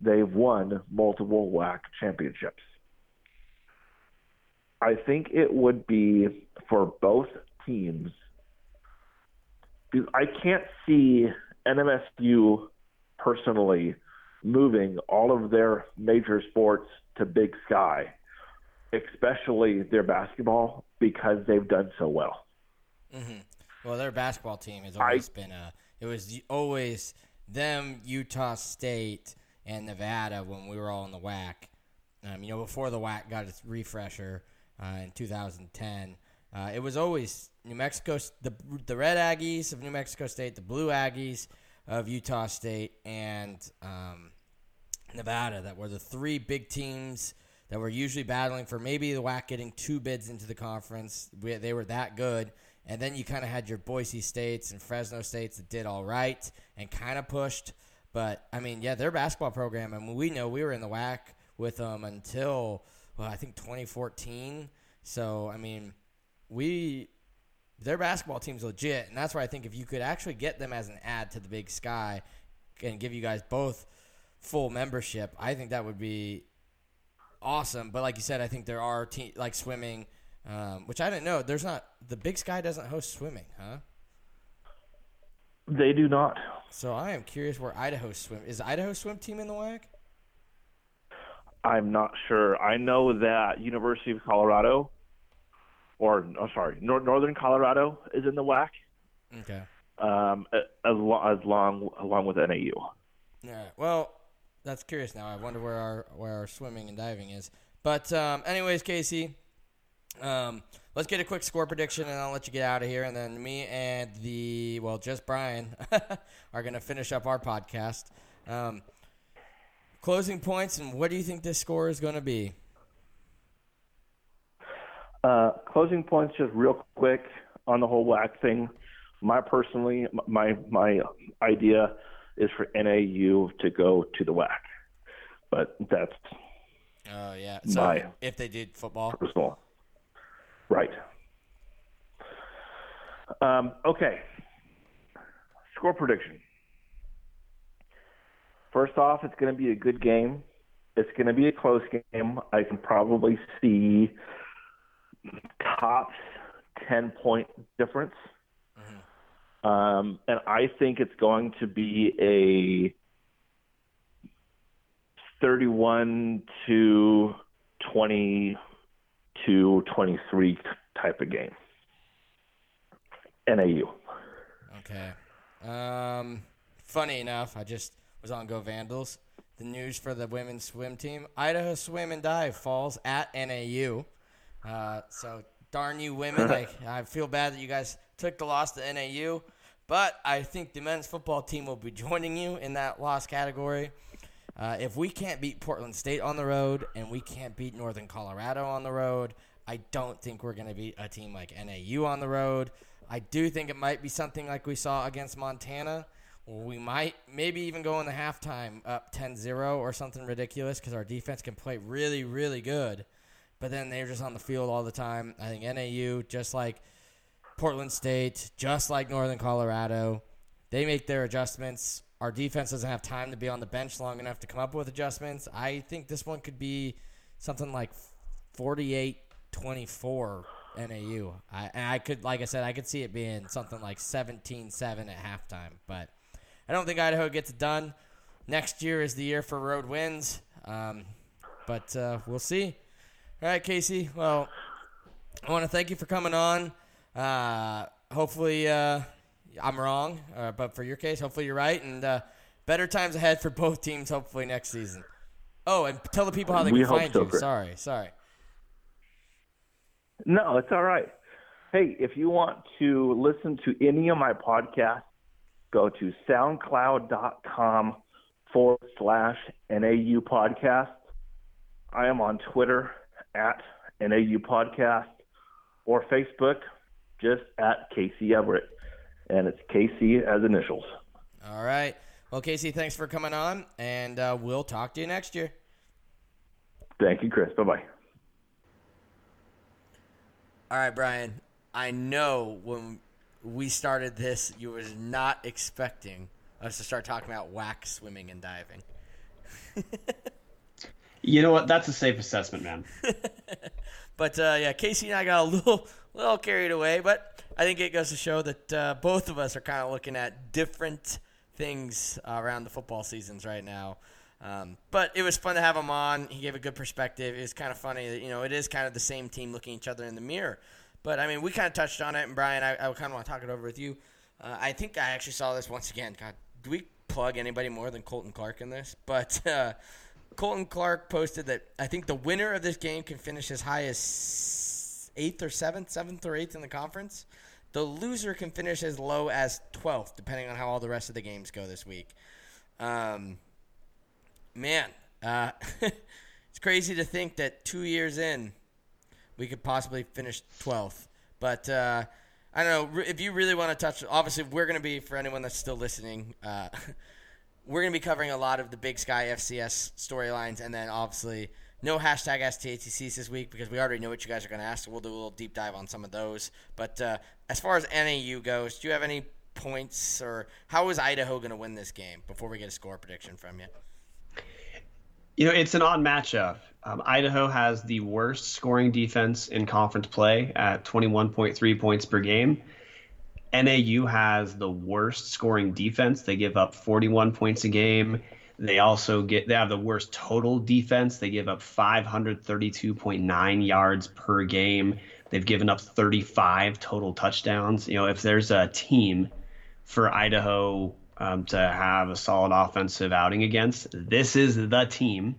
They've won multiple WAC championships. I think it would be for both teams. Because I can't see NMSU personally moving all of their major sports to Big Sky especially their basketball because they've done so well. Mm-hmm. Well, their basketball team has always I, been a. It was always them, Utah State, and Nevada when we were all in the WAC. Um, you know, before the WAC got its refresher uh, in 2010, uh, it was always New Mexico, the the Red Aggies of New Mexico State, the Blue Aggies of Utah State, and um, Nevada that were the three big teams that were usually battling for maybe the WAC getting two bids into the conference. We, they were that good. And then you kind of had your Boise States and Fresno States that did all right and kind of pushed. But, I mean, yeah, their basketball program, I mean, we know we were in the WAC with them until, well, I think 2014. So, I mean, we their basketball team's legit, and that's why I think if you could actually get them as an add to the Big Sky and give you guys both full membership, I think that would be awesome. But like you said, I think there are te- like swimming, um, which I didn't know. There's not the Big Sky doesn't host swimming, huh? They do not. So I am curious where Idaho swim is. Idaho swim team in the WAC? I'm not sure. I know that University of Colorado, or oh, sorry, Nor- Northern Colorado is in the WAC. Okay. Um, as, lo- as long along with NAU. Yeah. Well, that's curious now. I wonder where our where our swimming and diving is. But um, anyways, Casey, um, let's get a quick score prediction, and I'll let you get out of here. And then me and the well, just Brian are gonna finish up our podcast. Um, closing points, and what do you think this score is gonna be? Uh, closing points, just real quick on the whole WAC thing. My personally, my my idea is for NAU to go to the WAC, but that's Oh yeah. So My- if they did football, personal. Right. Um, okay. Score prediction. First off, it's going to be a good game. It's going to be a close game. I can probably see tops 10 point difference. Um, and I think it's going to be a 31 to 22 23 type of game. NAU. Okay. Um, funny enough, I just was on Go Vandals. The news for the women's swim team: Idaho Swim and Dive falls at NAU. Uh, so darn you, women! I, I feel bad that you guys took the loss to NAU, but I think the men's football team will be joining you in that loss category. Uh, if we can't beat Portland State on the road and we can't beat Northern Colorado on the road, I don't think we're going to beat a team like NAU on the road. I do think it might be something like we saw against Montana. We might maybe even go in the halftime up 10-0 or something ridiculous because our defense can play really, really good. But then they're just on the field all the time. I think NAU, just like Portland State, just like Northern Colorado, they make their adjustments. Our defense doesn't have time to be on the bench long enough to come up with adjustments. I think this one could be something like 48 24 NAU. I, I could, like I said, I could see it being something like 17 7 at halftime. But I don't think Idaho gets it done. Next year is the year for road wins. Um, but uh, we'll see. All right, Casey. Well, I want to thank you for coming on. Uh, hopefully, uh, I'm wrong, uh, but for your case, hopefully you're right, and uh, better times ahead for both teams. Hopefully next season. Oh, and tell the people how they We can find so, you. Chris. Sorry, sorry. No, it's all right. Hey, if you want to listen to any of my podcasts, go to soundcloud.com forward slash NAU podcast. I am on Twitter at NAU podcast or Facebook just at Casey Everett. And it's Casey as initials. All right. Well, Casey, thanks for coming on, and uh, we'll talk to you next year. Thank you, Chris. Bye bye. All right, Brian. I know when we started this, you was not expecting us to start talking about WAC swimming and diving. You know what? That's a safe assessment, man. But uh, yeah, Casey and I got a little little carried away, but I think it goes to show that uh, both of us are kind of looking at different things uh, around the football seasons right now. Um, but it was fun to have him on. He gave a good perspective. It was kind of funny that you know it is kind of the same team looking each other in the mirror. But I mean, we kind of touched on it, and Brian, I, I kind of want to talk it over with you. Uh, I think I actually saw this once again. God, do we plug anybody more than Colton Clark in this? But uh, Colton Clark posted that I think the winner of this game can finish as high as eighth or seventh, seventh or eighth in the conference. The loser can finish as low as twelfth, depending on how all the rest of the games go this week. Um, man, Uh, it's crazy to think that two years in, we could possibly finish 12th. But uh, I don't know if you really want to touch. Obviously, we're going to be for anyone that's still listening. Uh, we're going to be covering a lot of the Big Sky FCS storylines, and then obviously no hashtag STATCs this week because we already know what you guys are going to ask. So we'll do a little deep dive on some of those. But uh, as far as NAU goes, do you have any points or how is Idaho going to win this game before we get a score prediction from you? You know, it's an odd matchup. Um, Idaho has the worst scoring defense in conference play at 21.3 points per game. NAU has the worst scoring defense. They give up 41 points a game. They also get they have the worst total defense. They give up 532.9 yards per game. They've given up 35 total touchdowns. You know, if there's a team for Idaho um, to have a solid offensive outing against, this is the team.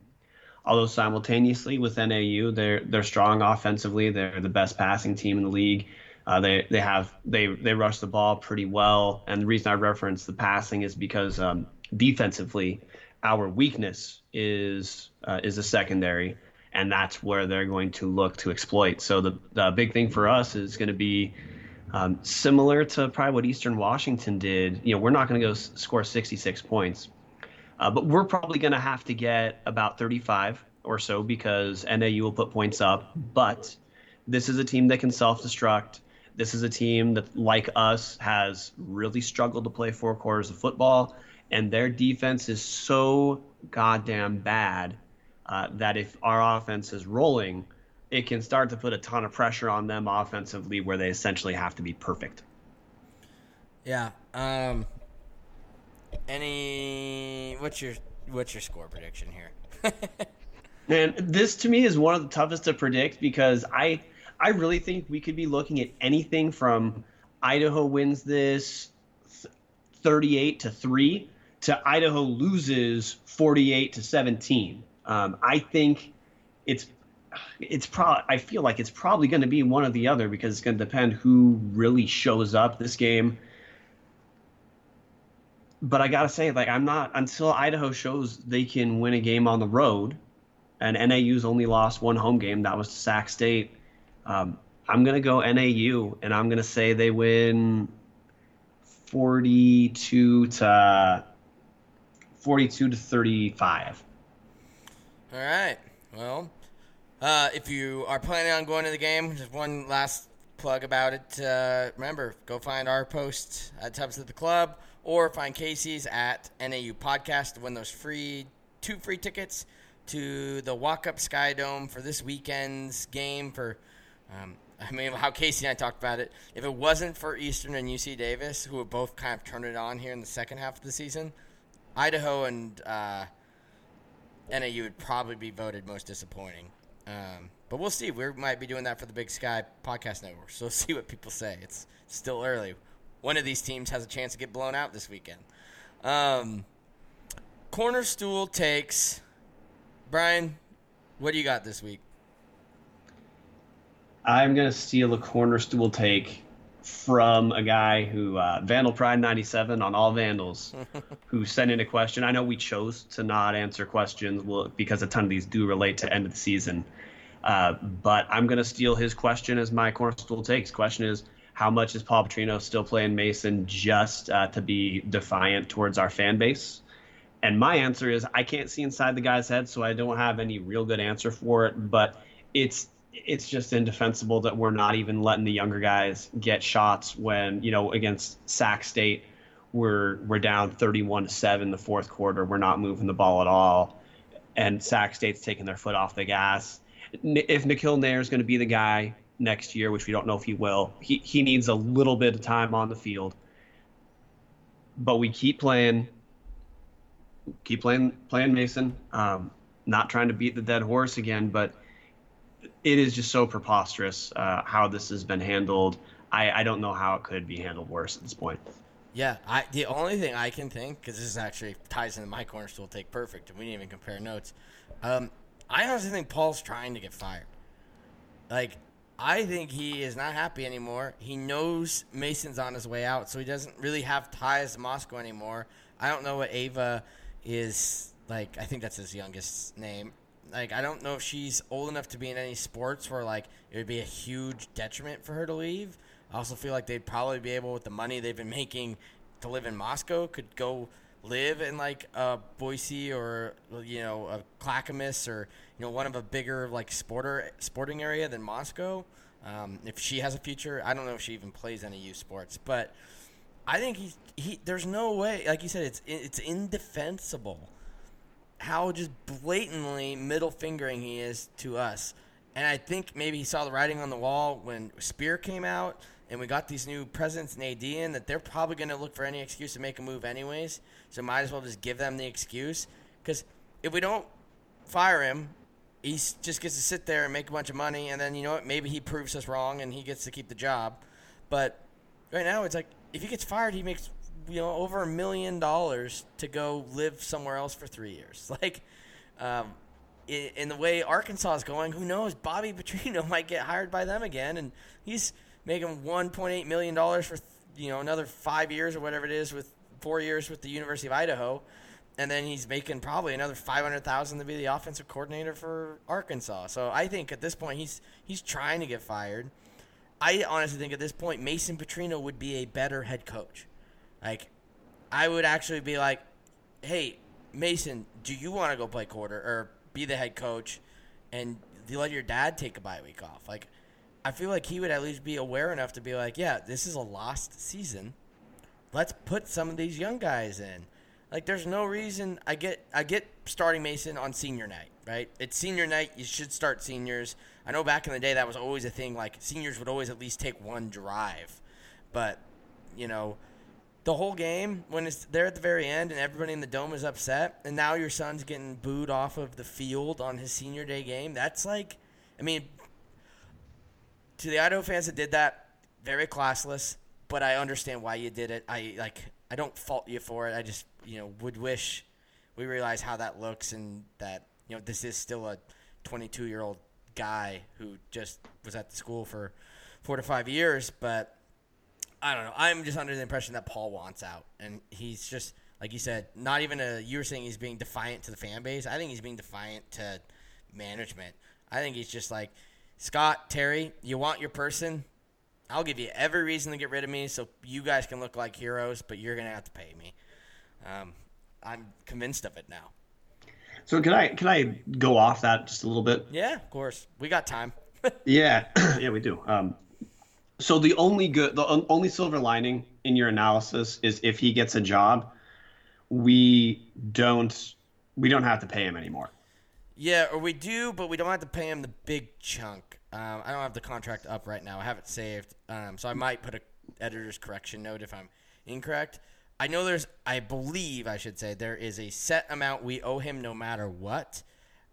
Although simultaneously with NAU, they're they're strong offensively. They're the best passing team in the league. Uh, they they have they they rush the ball pretty well, and the reason I reference the passing is because um, defensively, our weakness is uh, is the secondary, and that's where they're going to look to exploit. So the the big thing for us is going to be um, similar to probably what Eastern Washington did. You know, we're not going to go s- score 66 points, uh, but we're probably going to have to get about 35 or so because NAU will put points up. But this is a team that can self-destruct. This is a team that, like us, has really struggled to play four quarters of football, and their defense is so goddamn bad uh, that if our offense is rolling, it can start to put a ton of pressure on them offensively, where they essentially have to be perfect. Yeah. Um. Any what's your what's your score prediction here? And this to me is one of the toughest to predict because I I really think we could be looking at anything from Idaho wins this 38 to 3 to Idaho loses 48 to 17. Um, I think it's it's pro I feel like it's probably going to be one or the other because it's going to depend who really shows up this game. But I got to say like I'm not until Idaho shows they can win a game on the road and NAU's only lost one home game. That was to Sac State. Um, I'm gonna go NAU, and I'm gonna say they win 42 to 42 to 35. All right. Well, uh, if you are planning on going to the game, just one last plug about it. Uh, remember, go find our post at Tubs at the Club or find Casey's at NAU Podcast to win those free two free tickets to the Walkup Skydome for this weekend's game. For um, I mean, how Casey and I talked about it. If it wasn't for Eastern and UC Davis, who have both kind of turned it on here in the second half of the season, Idaho and uh, NAU would probably be voted most disappointing. Um, but we'll see. We might be doing that for the Big Sky Podcast Network. So we'll see what people say. It's still early. One of these teams has a chance to get blown out this weekend. Um, corner stool takes. Brian, what do you got this week? I'm gonna steal a corner stool take from a guy who uh, Vandal Pride 97 on all Vandals, who sent in a question. I know we chose to not answer questions because a ton of these do relate to end of the season. Uh, but I'm gonna steal his question as my corner stool takes. Question is, how much is Paul Petrino still playing Mason just uh, to be defiant towards our fan base? And my answer is I can't see inside the guy's head, so I don't have any real good answer for it. But it's it's just indefensible that we're not even letting the younger guys get shots when you know against Sac State we're we're down 31 to seven the fourth quarter. We're not moving the ball at all, and Sac State's taking their foot off the gas. If Nikhil Nair is going to be the guy next year, which we don't know if he will, he he needs a little bit of time on the field. But we keep playing keep playing playing Mason. Um, not trying to beat the dead horse again, but it is just so preposterous uh, how this has been handled. I, I don't know how it could be handled worse at this point. Yeah, I the only thing I can think because this is actually ties into my corner stool take perfect, and we didn't even compare notes. Um, I honestly think Paul's trying to get fired. Like, I think he is not happy anymore. He knows Mason's on his way out, so he doesn't really have ties to Moscow anymore. I don't know what Ava is Like I think that's his youngest name. Like I don't know if she's old enough to be in any sports where like it would be a huge detriment for her to leave. I also feel like they'd probably be able with the money they've been making to live in Moscow could go live in like a Boise or you know a Clackamas or you know one of a bigger like sporter sporting area than Moscow. Um, if she has a future, I don't know if she even plays any youth sports, but I think he he. There's no way, like you said, it's it's indefensible how just blatantly middle fingering he is to us. And I think maybe he saw the writing on the wall when Spear came out and we got these new presidents and AD in that they're probably going to look for any excuse to make a move anyways. So might as well just give them the excuse. Because if we don't fire him, he just gets to sit there and make a bunch of money. And then, you know what? Maybe he proves us wrong and he gets to keep the job. But right now, it's like if he gets fired, he makes you know over a million dollars to go live somewhere else for three years. Like, um, in, in, the way Arkansas is going, who knows? Bobby Petrino might get hired by them again, and he's making 1.8 million dollars for you know another five years or whatever it is with four years with the University of Idaho, and then he's making probably another 500,000 to be the offensive coordinator for Arkansas. So I think at this point he's he's trying to get fired. I honestly think at this point Mason Petrino would be a better head coach. Like, I would actually be like, hey, Mason, do you want to go play quarter or be the head coach and you let your dad take a bye week off? Like, I feel like he would at least be aware enough to be like, yeah, this is a lost season. Let's put some of these young guys in. Like, there's no reason. I get, I get starting Mason on senior night, right? It's senior night. You should start seniors. I know back in the day that was always a thing. Like, seniors would always at least take one drive, but you know the whole game when it's there at the very end and everybody in the dome is upset and now your son's getting booed off of the field on his senior day game that's like i mean to the idaho fans that did that very classless but i understand why you did it. I like i don't fault you for it. I just you know would wish we realize how that looks and that you know this is still a 22 year old guy who just was at the school for four to five years but I don't know. I'm just under the impression that Paul wants out, and he's just like you said, not even a. You were saying he's being defiant to the fan base. I think he's being defiant to management. I think he's just like Scott Terry. You want your person? I'll give you every reason to get rid of me, so you guys can look like heroes, but you're gonna have to pay me. Um, I'm convinced of it now. So can I can I go off that just a little bit? Yeah, of course. We got time. yeah, yeah, we do. Um, so the only good, the only silver lining in your analysis is if he gets a job, we don't we don't have to pay him anymore. Yeah, or we do, but we don't have to pay him the big chunk. Um, I don't have the contract up right now. I have it saved, um, so I might put a editor's correction note if I'm incorrect. I know there's, I believe I should say, there is a set amount we owe him no matter what.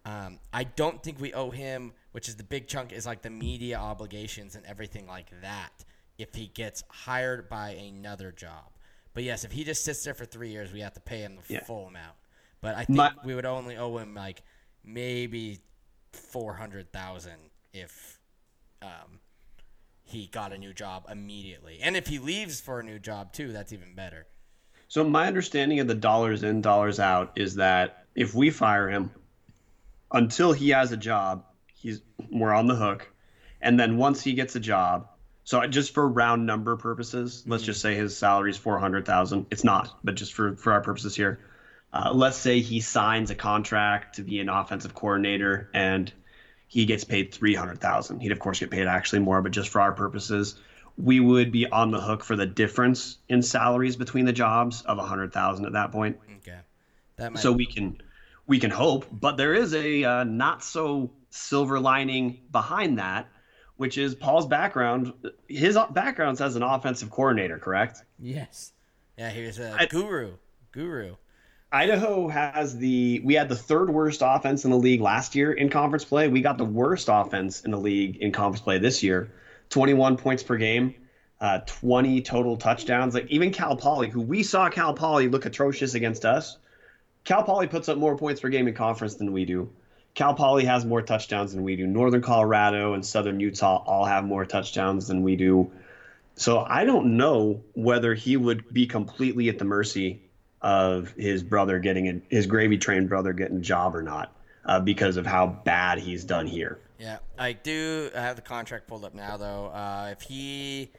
Um, I don't think we owe him which is the big chunk is like the media obligations and everything like that if he gets hired by another job. But yes, if he just sits there for three years, we have to pay him the yeah. full amount. But I think My, we would only owe him like maybe four hundred thousand if um, he got a new job immediately, and if he leaves for a new job too, that's even better. So my understanding of the dollars in, dollars out is that if we fire him, until he has a job, he's we're on the hook, and then once he gets a job, so just for round number purposes, mm-hmm. let's just say his salary is four hundred thousand. It's not, but just for for our purposes here, uh, let's say he signs a contract to be an offensive coordinator and he gets paid three hundred thousand. He'd of course get paid actually more, but just for our purposes, we would be on the hook for the difference in salaries between the jobs of a hundred thousand at that point. Okay, that might... so we can we can hope, but there is a uh, not so silver lining behind that, which is Paul's background. His background as an offensive coordinator, correct? Yes. Yeah, he was a I, guru. Guru. Idaho has the we had the third worst offense in the league last year in conference play. We got the worst offense in the league in conference play this year. 21 points per game, uh, 20 total touchdowns. Like even Cal Poly, who we saw Cal Poly look atrocious against us, Cal Poly puts up more points per game in conference than we do. Cal Poly has more touchdowns than we do. Northern Colorado and Southern Utah all have more touchdowns than we do. So I don't know whether he would be completely at the mercy of his brother getting a, his gravy train brother getting a job or not uh, because of how bad he's done here. Yeah, I do have the contract pulled up now though. Uh, if he,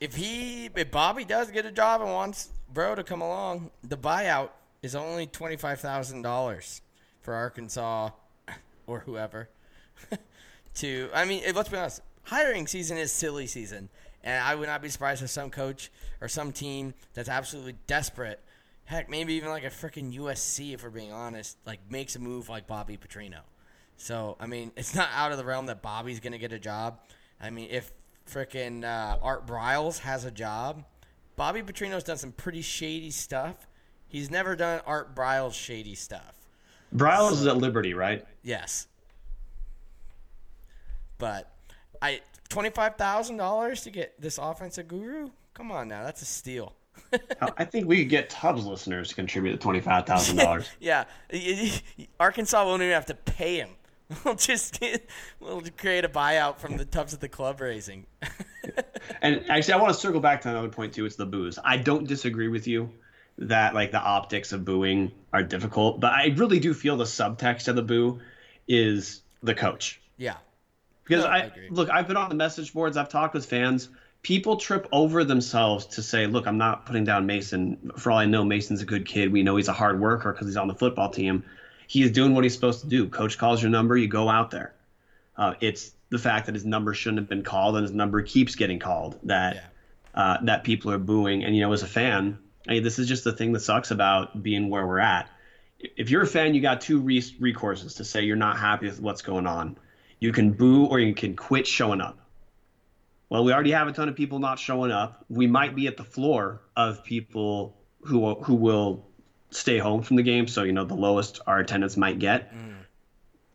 if he, if Bobby does get a job and wants Bro to come along, the buyout is only twenty five thousand dollars for Arkansas or whoever. to, I mean, let's be honest, hiring season is silly season, and I would not be surprised if some coach or some team that's absolutely desperate, heck, maybe even like a freaking USC, if we're being honest, like makes a move like Bobby Petrino. So, I mean, it's not out of the realm that Bobby's going to get a job. I mean, if freaking uh, Art Briles has a job, Bobby Petrino's done some pretty shady stuff. He's never done Art Briles shady stuff. Briles so, is at Liberty, right? Yes. But I twenty five thousand dollars to get this offensive guru. Come on now, that's a steal. I think we could get Tubbs listeners to contribute the twenty five thousand dollars. yeah, Arkansas won't even have to pay him. We'll just we'll create a buyout from the Tubbs at the club raising. and actually, I want to circle back to another point too. It's the booze. I don't disagree with you that like the optics of booing are difficult, but I really do feel the subtext of the boo is the coach. Yeah. Because no, I, I look, I've been on the message boards, I've talked with fans. People trip over themselves to say, "Look, I'm not putting down Mason. For all I know, Mason's a good kid. We know he's a hard worker because he's on the football team. He is doing what he's supposed to do. Coach calls your number, you go out there. Uh, it's the fact that his number shouldn't have been called and his number keeps getting called that yeah. uh, that people are booing. And you know, as a fan, I mean, this is just the thing that sucks about being where we're at. If you're a fan, you got two recourses to say you're not happy with what's going on. You can boo or you can quit showing up. Well, we already have a ton of people not showing up. We might be at the floor of people who who will stay home from the game. So you know the lowest our attendance might get. Mm.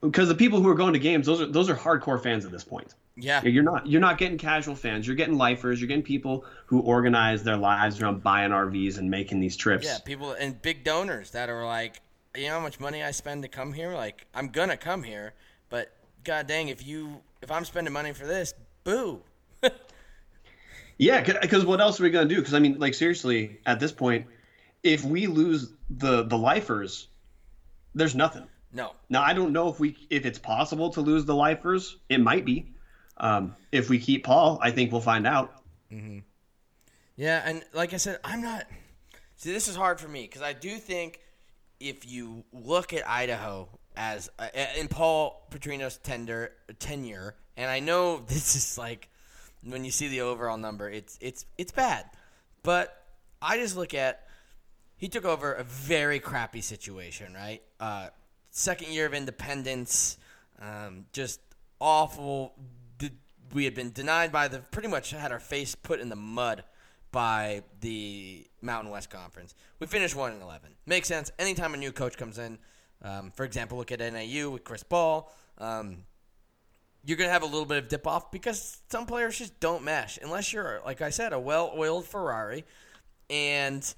Because the people who are going to games, those are those are hardcore fans at this point. Yeah. You're not you're not getting casual fans. You're getting lifers. You're getting people who organize their lives around buying RVs and making these trips. Yeah, people and big donors that are like, you know how much money I spend to come here? Like, I'm gonna come here, but god dang, if you if I'm spending money for this, boo. yeah, because what else are we gonna do? Because I mean, like seriously, at this point, if we lose the the lifers, there's nothing. No. Now I don't know if we if it's possible to lose the lifers. It might be. Um, if we keep Paul, I think we'll find out. Mm-hmm. Yeah, and like I said, I'm not. See, this is hard for me because I do think if you look at Idaho as uh, in Paul Petrino's tender tenure, and I know this is like when you see the overall number, it's it's it's bad, but I just look at he took over a very crappy situation, right? Uh, second year of independence, um, just awful we had been denied by the pretty much had our face put in the mud by the Mountain West Conference. We finished one and eleven. Makes sense. Anytime a new coach comes in, um, for example, look at NAU with Chris Ball. Um, you're to have a little bit of dip off because some players just don't mesh unless you're, like I said, a well-oiled Ferrari, and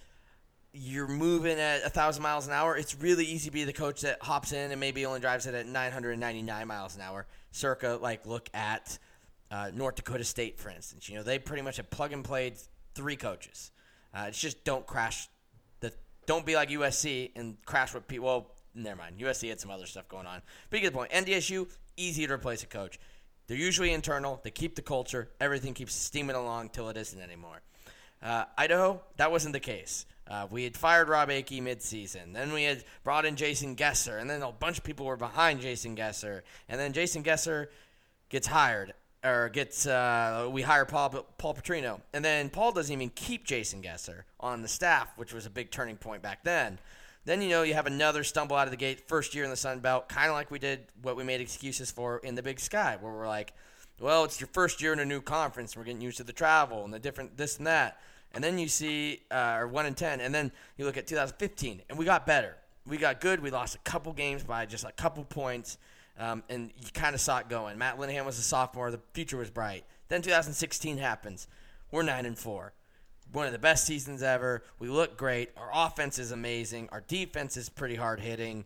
you're moving at a thousand miles an hour. It's really easy to be the coach that hops in and maybe only drives it at 999 miles an hour. Circa, like look at uh, North Dakota State, for instance. You know, they pretty much have plug and played three coaches. Uh, it's just don't crash. The don't be like USC and crash with people. Well, never mind. USC had some other stuff going on. But you get the point. NDSU easy to replace a coach. They're usually internal. They keep the culture. Everything keeps steaming along till it isn't anymore. Uh, Idaho, that wasn't the case. Uh, we had fired Robb Akey midseason. Then we had brought in Jason Gesser, and then a bunch of people were behind Jason Gesser. And then Jason Gesser gets hired, or gets uh, we hire Paul Paul Petrino, and then Paul doesn't even keep Jason Gesser on the staff, which was a big turning point back then. Then you know you have another stumble out of the gate first year in the Sun Belt, kind of like we did what we made excuses for in the Big Sky, where we're like, well, it's your first year in a new conference, and we're getting used to the travel and the different this and that. And then you see, uh, or one in ten, and then you look at 2015, and we got better. We got good. We lost a couple games by just a couple points. Um, and you kind of saw it going. Matt Linehan was a sophomore. The future was bright. Then 2016 happens. We're nine and four. One of the best seasons ever. We look great. Our offense is amazing. Our defense is pretty hard hitting.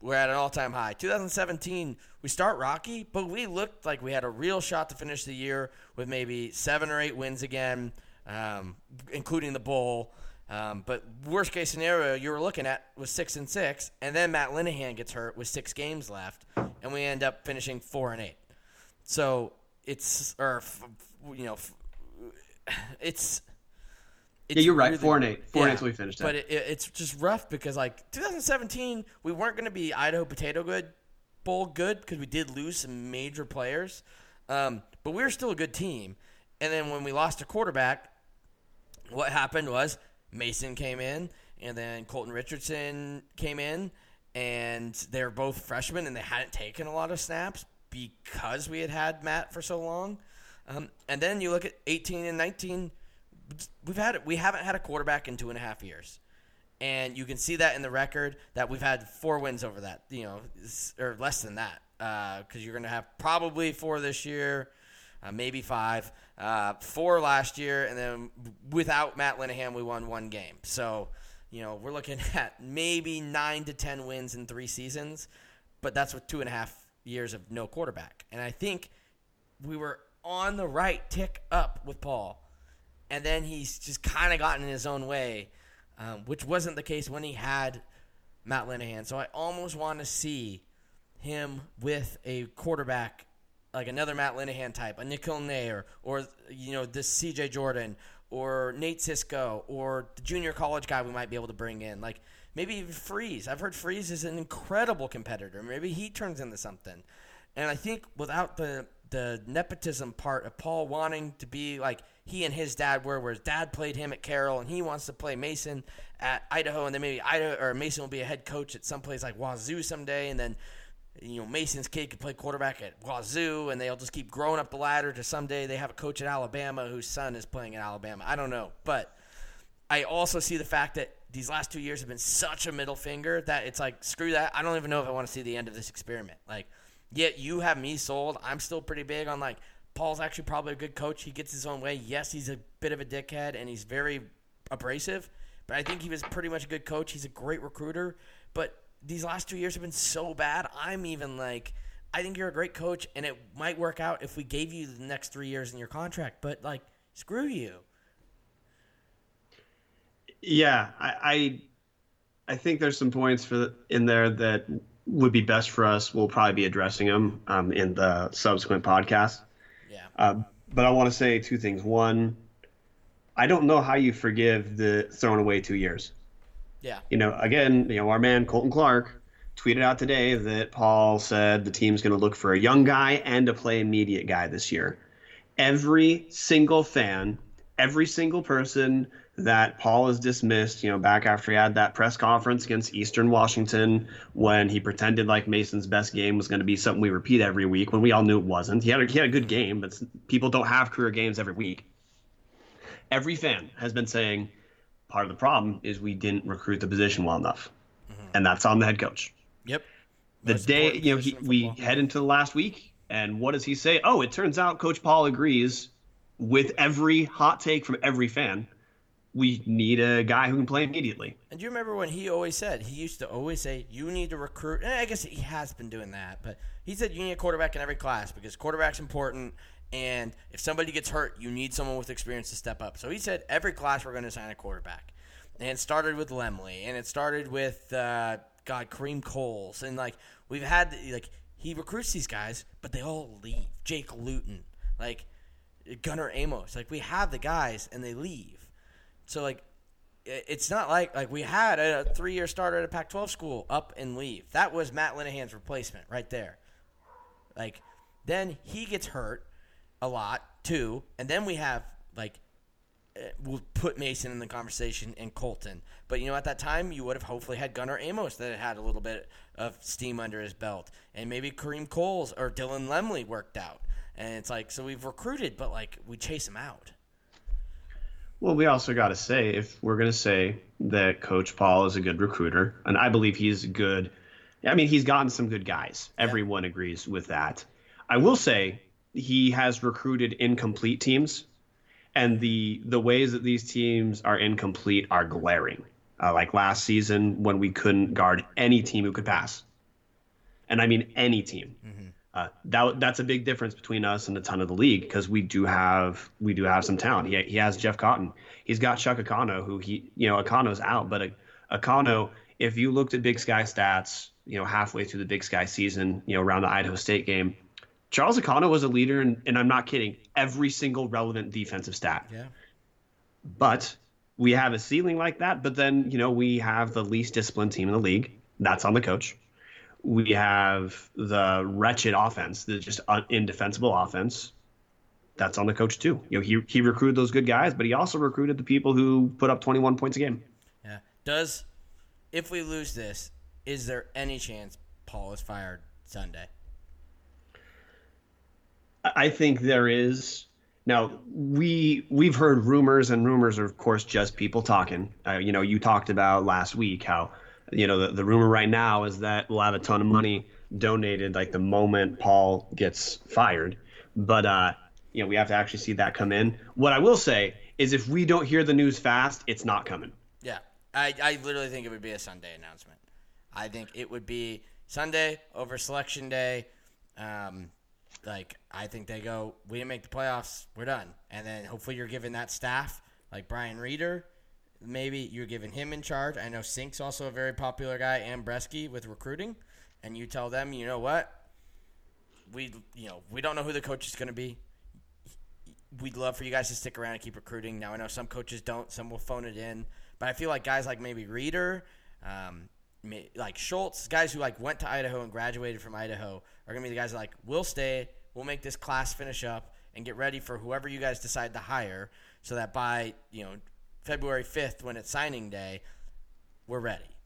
We're at an all-time high. 2017, we start rocky, but we looked like we had a real shot to finish the year with maybe seven or eight wins again, um, including the bowl. Um, but worst case scenario you were looking at was six and six, and then Matt Linehan gets hurt with six games left, and we end up finishing four and eight. So it's or you know it's. it's yeah, you're right. four and eight. Four yeah, and eight. We finished. But it, it's just rough because like 2017, we weren't going to be Idaho Potato Good Bowl good because we did lose some major players, um, but we were still a good team. And then when we lost a quarterback, what happened was Mason came in, and then Colton Richardson came in, and they're both freshmen, and they hadn't taken a lot of snaps because we had had Matt for so long. Um, and then you look at 18 and 19. We've had we haven't had a quarterback in two and a half years, and you can see that in the record that we've had four wins over that. You know, or less than that, because uh, you're going to have probably four this year, uh, maybe five uh, four last year, and then without Matt Linehan, we won one game. So, you know, we're looking at maybe nine to ten wins in three seasons, but that's with two and a half years of no quarterback. And I think we were on the right tick up with Paul, and then he's just kind of gotten in his own way, um, which wasn't the case when he had Matt Linehan. So I almost want to see him with a quarterback like another Matt Linehan type, a Nikhil Nayar, or you know this C.J. Jordan, or Nate Cisco, or the junior college guy we might be able to bring in, like maybe even Freeze. I've heard Freeze is an incredible competitor. Maybe he turns into something. And I think without the the nepotism part of Paul wanting to be like he and his dad were, where his dad played him at Carroll and he wants to play Mason at Idaho, and then maybe Idaho or Mason will be a head coach at some place like Wazoo someday, and then you know, Mason's kid could play quarterback at Wazoo, and they'll just keep growing up the ladder to someday they have a coach at Alabama whose son is playing at Alabama. I don't know, but I also see the fact that these last two years have been such a middle finger that it's like screw that. I don't even know if I want to see the end of this experiment. Like, yet you have me sold. I'm still pretty big on like Paul's actually probably a good coach. He gets his own way. Yes, he's a bit of a dickhead and he's very abrasive, but I think he was pretty much a good coach. He's a great recruiter, but these last two years have been so bad. I'm even like, I think you're a great coach, and it might work out if we gave you the next three years in your contract. But like, screw you. Yeah, I, I, I think there's some points for the, in there that would be best for us. We'll probably be addressing them um, in the subsequent podcast. Yeah. Uh, but I want to say two things. One, I don't know how you forgive the throwing away two years. Yeah. You know, again, you know, our man Colton Clark tweeted out today that Paul said the team's going to look for a young guy and a play immediate guy this year. Every single fan, every single person that Paul has dismissed, you know, back after he had that press conference against Eastern Washington when he pretended like Mason's best game was going to be something we repeat every week when we all knew it wasn't. He had a, he had a good game, but people don't have career games every week. Every fan has been saying part of the problem is we didn't recruit the position well enough, mm-hmm. and that's on the head coach. Yep. The Most day you know he, we head into the last week, and what does he say? Oh, it turns out Coach Paul agrees with every hot take from every fan. We need a guy who can play immediately. And do you remember when he always said he used to always say you need to recruit? And I guess he has been doing that, but he said you need a quarterback in every class because quarterback's important and if somebody gets hurt, you need someone with experience to step up. So he said every class we're going to sign a quarterback. And it started with Lemley, and it started with uh, God Kareem Coles, and like we've had like he recruits these guys, but they all leave. Jake Luton, like Gunnar Amos, like we have the guys and they leave. So like it's not like like we had a three year starter at a Pac 12 school up and leave. That was Matt Linehan's replacement right there. Like then he gets hurt a lot too, and then we have like eh, we'll put Mason in the conversation and Colton. But you know, at that time, you would have hopefully had Gunnar Amos that had a little bit of steam under his belt, and maybe Kareem Coles or Dylan Lemley worked out. And it's like, so we've recruited, but like we chase him out. Well, we also got to say, if we're going to say that Coach Paul is a good recruiter, and I believe he's good, I mean, he's gotten some good guys. Everyone yeah. agrees with that. I will say he has recruited incomplete teams, and the the ways that these teams are incomplete are glaring. Uh, like last season when we couldn't guard any team who could pass, and I mean any team. Mm-hmm. Uh, that that's a big difference between us and a ton of the league because we do have we do have some talent. He, he has Jeff Cotton. He's got Chuck Akano, who he you know Akano's out, but Akano, if you looked at Big Sky stats, you know halfway through the Big Sky season, you know around the Idaho State game, Charles Akano was a leader, and, and I'm not kidding, every single relevant defensive stat. Yeah. But we have a ceiling like that, but then you know we have the least disciplined team in the league. That's on the coach. We have the wretched offense, the just indefensible offense. That's on the coach too. You know, he he recruited those good guys, but he also recruited the people who put up 21 points a game. Yeah. Does if we lose this, is there any chance Paul is fired Sunday? I think there is. Now we we've heard rumors, and rumors are of course just people talking. Uh, you know, you talked about last week how you know the, the rumor right now is that we'll have a ton of money donated like the moment Paul gets fired. But uh, you know, we have to actually see that come in. What I will say is, if we don't hear the news fast, it's not coming. Yeah, I I literally think it would be a Sunday announcement. I think it would be Sunday over selection day. Um, like I think they go, we didn't make the playoffs, we're done. And then hopefully you're giving that staff like Brian Reeder, maybe you're giving him in charge. I know Sink's also a very popular guy and Breske with recruiting, and you tell them, you know what, we you know we don't know who the coach is going to be. We'd love for you guys to stick around and keep recruiting. Now I know some coaches don't, some will phone it in, but I feel like guys like maybe Reeder, um, like Schultz, guys who like went to Idaho and graduated from Idaho are gonna be the guys that like we'll stay, we'll make this class finish up and get ready for whoever you guys decide to hire, so that by you know February fifth when it's signing day, we're ready.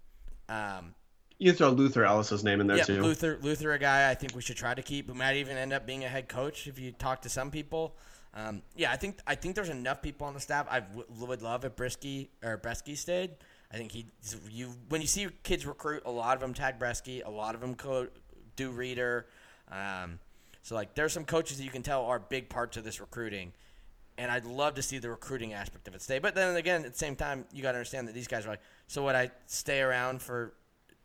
Um, you throw Luther Ellis's name in there yeah, too. Luther, Luther, a guy I think we should try to keep, who might even end up being a head coach if you talk to some people. Um, yeah, I think I think there's enough people on the staff. I w- would love if Brisky or Breske stayed. I think he you when you see kids recruit, a lot of them tag Breske, a lot of them co- do reader. Um, so like there's some coaches that you can tell are big parts of this recruiting, and I'd love to see the recruiting aspect of it stay. But then again, at the same time, you got to understand that these guys are like, so would I stay around for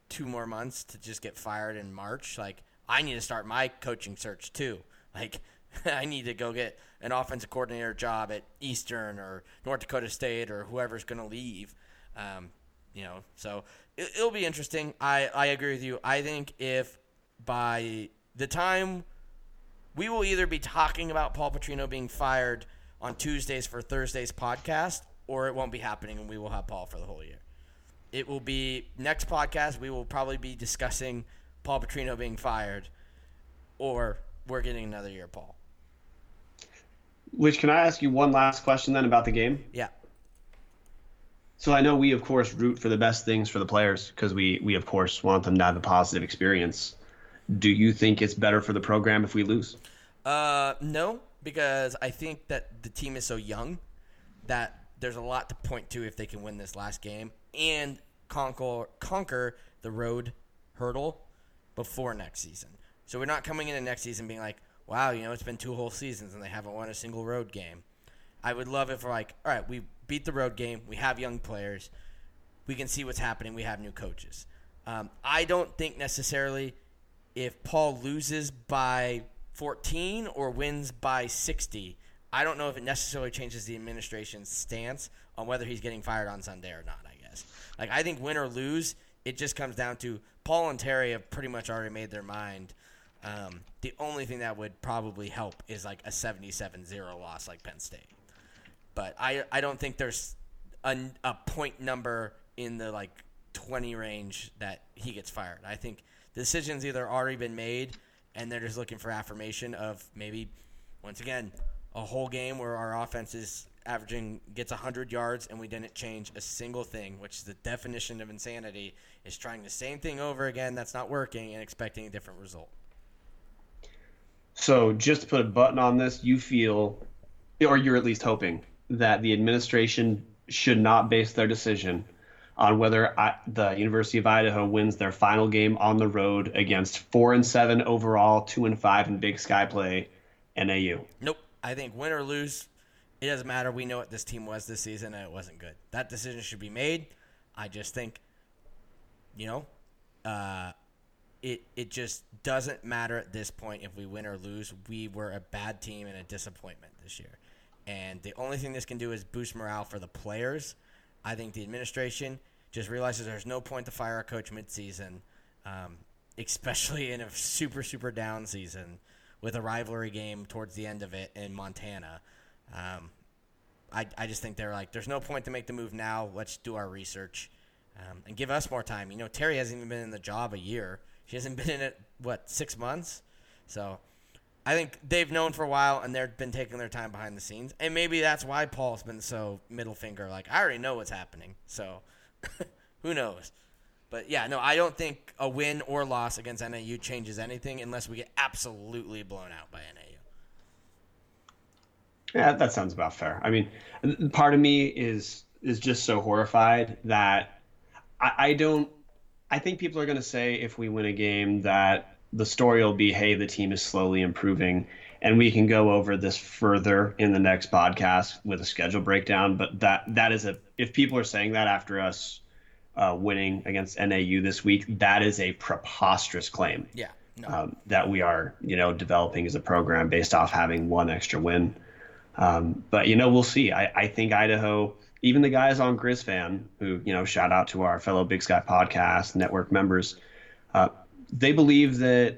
two more months to just get fired in March? Like I need to start my coaching search too. Like I need to go get an offensive coordinator job at Eastern or North Dakota State or whoever's going to leave. Um, you know, so it, will be interesting. I, I agree with you. I think if by the time we will either be talking about Paul Petrino being fired on Tuesdays for Thursday's podcast, or it won't be happening and we will have Paul for the whole year. It will be next podcast. We will probably be discussing Paul Petrino being fired, or we're getting another year, Paul. Which can I ask you one last question then about the game? Yeah. So I know we of course root for the best things for the players because we we of course want them to have a positive experience. Do you think it's better for the program if we lose? Uh, no, because I think that the team is so young that there's a lot to point to if they can win this last game and conquer conquer the road hurdle before next season. So we're not coming into next season being like, wow, you know, it's been two whole seasons and they haven't won a single road game. I would love if we're like, all right, we beat the road game. We have young players. We can see what's happening. We have new coaches. Um, I don't think necessarily if Paul loses by 14 or wins by 60, I don't know if it necessarily changes the administration's stance on whether he's getting fired on Sunday or not, I guess. Like, I think win or lose, it just comes down to Paul and Terry have pretty much already made their mind. Um, the only thing that would probably help is like a 77 0 loss like Penn State. But I, I don't think there's a, a point number in the like 20 range that he gets fired. I think decision's either already been made and they're just looking for affirmation of maybe, once again, a whole game where our offense is averaging gets 100 yards and we didn't change a single thing, which is the definition of insanity, is trying the same thing over again that's not working and expecting a different result. So, just to put a button on this, you feel, or you're at least hoping, that the administration should not base their decision on whether I, the University of Idaho wins their final game on the road against four and seven overall, two and five in Big Sky play, NAU. Nope. I think win or lose, it doesn't matter. We know what this team was this season, and it wasn't good. That decision should be made. I just think, you know, uh, it it just doesn't matter at this point if we win or lose. We were a bad team and a disappointment this year. And the only thing this can do is boost morale for the players. I think the administration just realizes there's no point to fire a coach midseason, um, especially in a super super down season with a rivalry game towards the end of it in Montana. Um, I, I just think they're like, there's no point to make the move now. Let's do our research um, and give us more time. You know, Terry hasn't even been in the job a year. She hasn't been in it what six months. So I think they've known for a while, and they've been taking their time behind the scenes, and maybe that's why Paul's been so middle finger. Like I already know what's happening, so who knows? But yeah, no, I don't think a win or loss against NAU changes anything unless we get absolutely blown out by NAU. Yeah, that sounds about fair. I mean, part of me is is just so horrified that I, I don't. I think people are going to say if we win a game that the story will be, hey, the team is slowly improving, and we can go over this further in the next podcast with a schedule breakdown. But that that is a if people are saying that after us uh, winning against NAU this week, that is a preposterous claim. Yeah. No. Um, that we are, you know, developing as a program based off having one extra win. Um, but you know, we'll see. I, I think Idaho, even the guys on GrizFan, who you know, shout out to our fellow Big Sky Podcast network members, uh, they believe that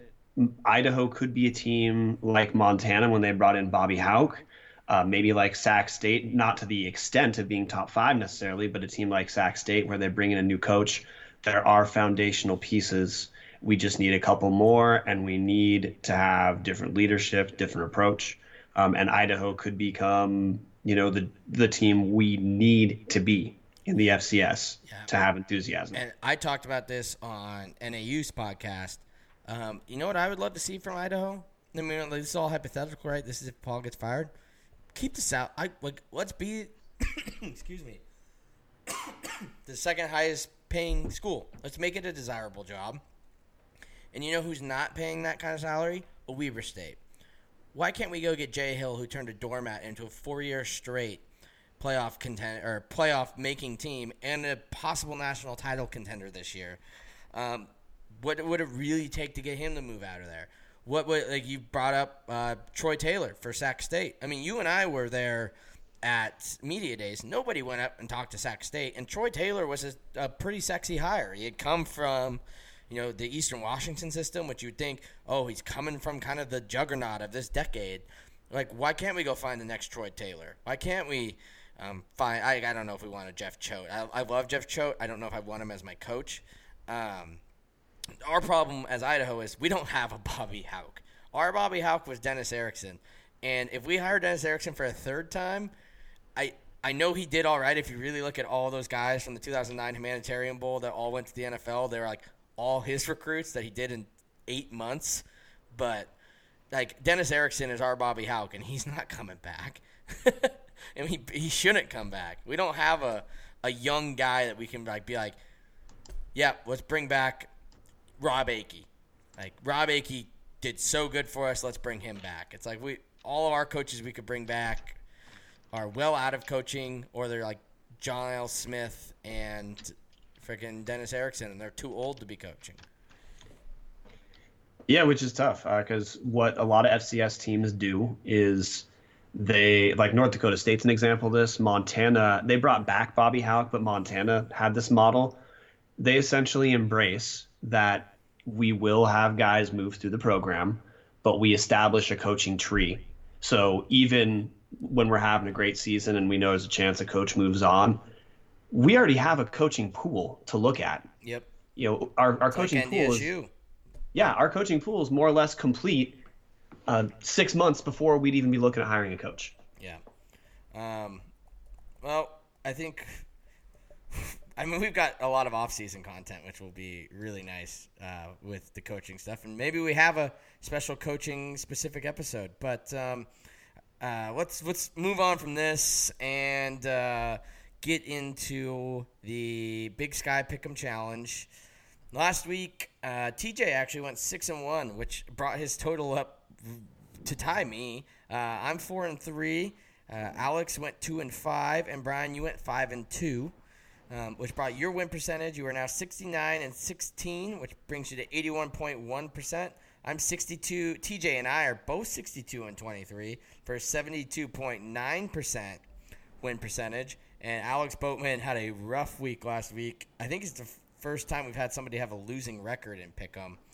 Idaho could be a team like Montana when they brought in Bobby Hauck, uh, maybe like Sac State, not to the extent of being top five necessarily, but a team like Sac State where they bring in a new coach. There are foundational pieces. We just need a couple more, and we need to have different leadership, different approach um, and Idaho could become, you know, the the team we need to be in the FCS yeah. to have enthusiasm. And I talked about this on NAU's podcast. Um, you know what I would love to see from Idaho? I mean, this is all hypothetical, right? This is if Paul gets fired. Keep this out. I like. Let's be. excuse me. the second highest paying school. Let's make it a desirable job. And you know who's not paying that kind of salary? A Weber State. Why can't we go get Jay Hill, who turned a doormat into a four-year straight playoff content or playoff making team and a possible national title contender this year? Um, what would it really take to get him to move out of there? What would like you brought up uh, Troy Taylor for Sac State? I mean, you and I were there at media days. Nobody went up and talked to Sac State, and Troy Taylor was a, a pretty sexy hire. He had come from you know, the Eastern Washington system, which you'd think, oh, he's coming from kind of the juggernaut of this decade. Like, why can't we go find the next Troy Taylor? Why can't we um, find? I, I don't know if we want a Jeff Choate. I, I love Jeff Choate. I don't know if I want him as my coach. Um, our problem as Idaho is we don't have a Bobby Hauck. Our Bobby Hauck was Dennis Erickson, and if we hire Dennis Erickson for a third time, I I know he did all right. If you really look at all those guys from the 2009 Humanitarian Bowl that all went to the NFL, they were like all his recruits that he did in eight months. But like Dennis Erickson is our Bobby Hauck, and he's not coming back. and he he shouldn't come back. We don't have a a young guy that we can like be like, yeah, let's bring back Robb Akey. Like Robb Akey did so good for us. Let's bring him back. It's like we all of our coaches we could bring back are well out of coaching, or they're like John L. Smith and freaking Dennis Erickson, and they're too old to be coaching. Yeah, which is tough because uh, what a lot of FCS teams do is they like North Dakota State's an example of this. Montana, they brought back Bobby Hauck, but Montana had this model. They essentially embrace that we will have guys move through the program, but we establish a coaching tree. So even when we're having a great season and we know there's a chance a coach moves on, we already have a coaching pool to look at. Yep. You know, our, our coaching like pool is yeah, our coaching pool is more or less complete uh, six months before we'd even be looking at hiring a coach. Yeah. Um, well, I think. I mean, we've got a lot of off-season content, which will be really nice uh, with the coaching stuff, and maybe we have a special coaching-specific episode. But um, uh, let's let's move on from this and uh, get into the Big Sky Pick'em Challenge. Last week, uh, TJ actually went six and one, which brought his total up to tie me. Uh, I'm four and three. Uh, Alex went two and five, and Brian, you went five and two. um, which brought your win percentage. You are now 69 and 16, which brings you to 81.1%. I'm 62. TJ and I are both 62 and 23 for 72.9% win percentage. And Alex Boatman had a rough week last week. I think it's the first time we've had somebody have a losing record in Pick'em.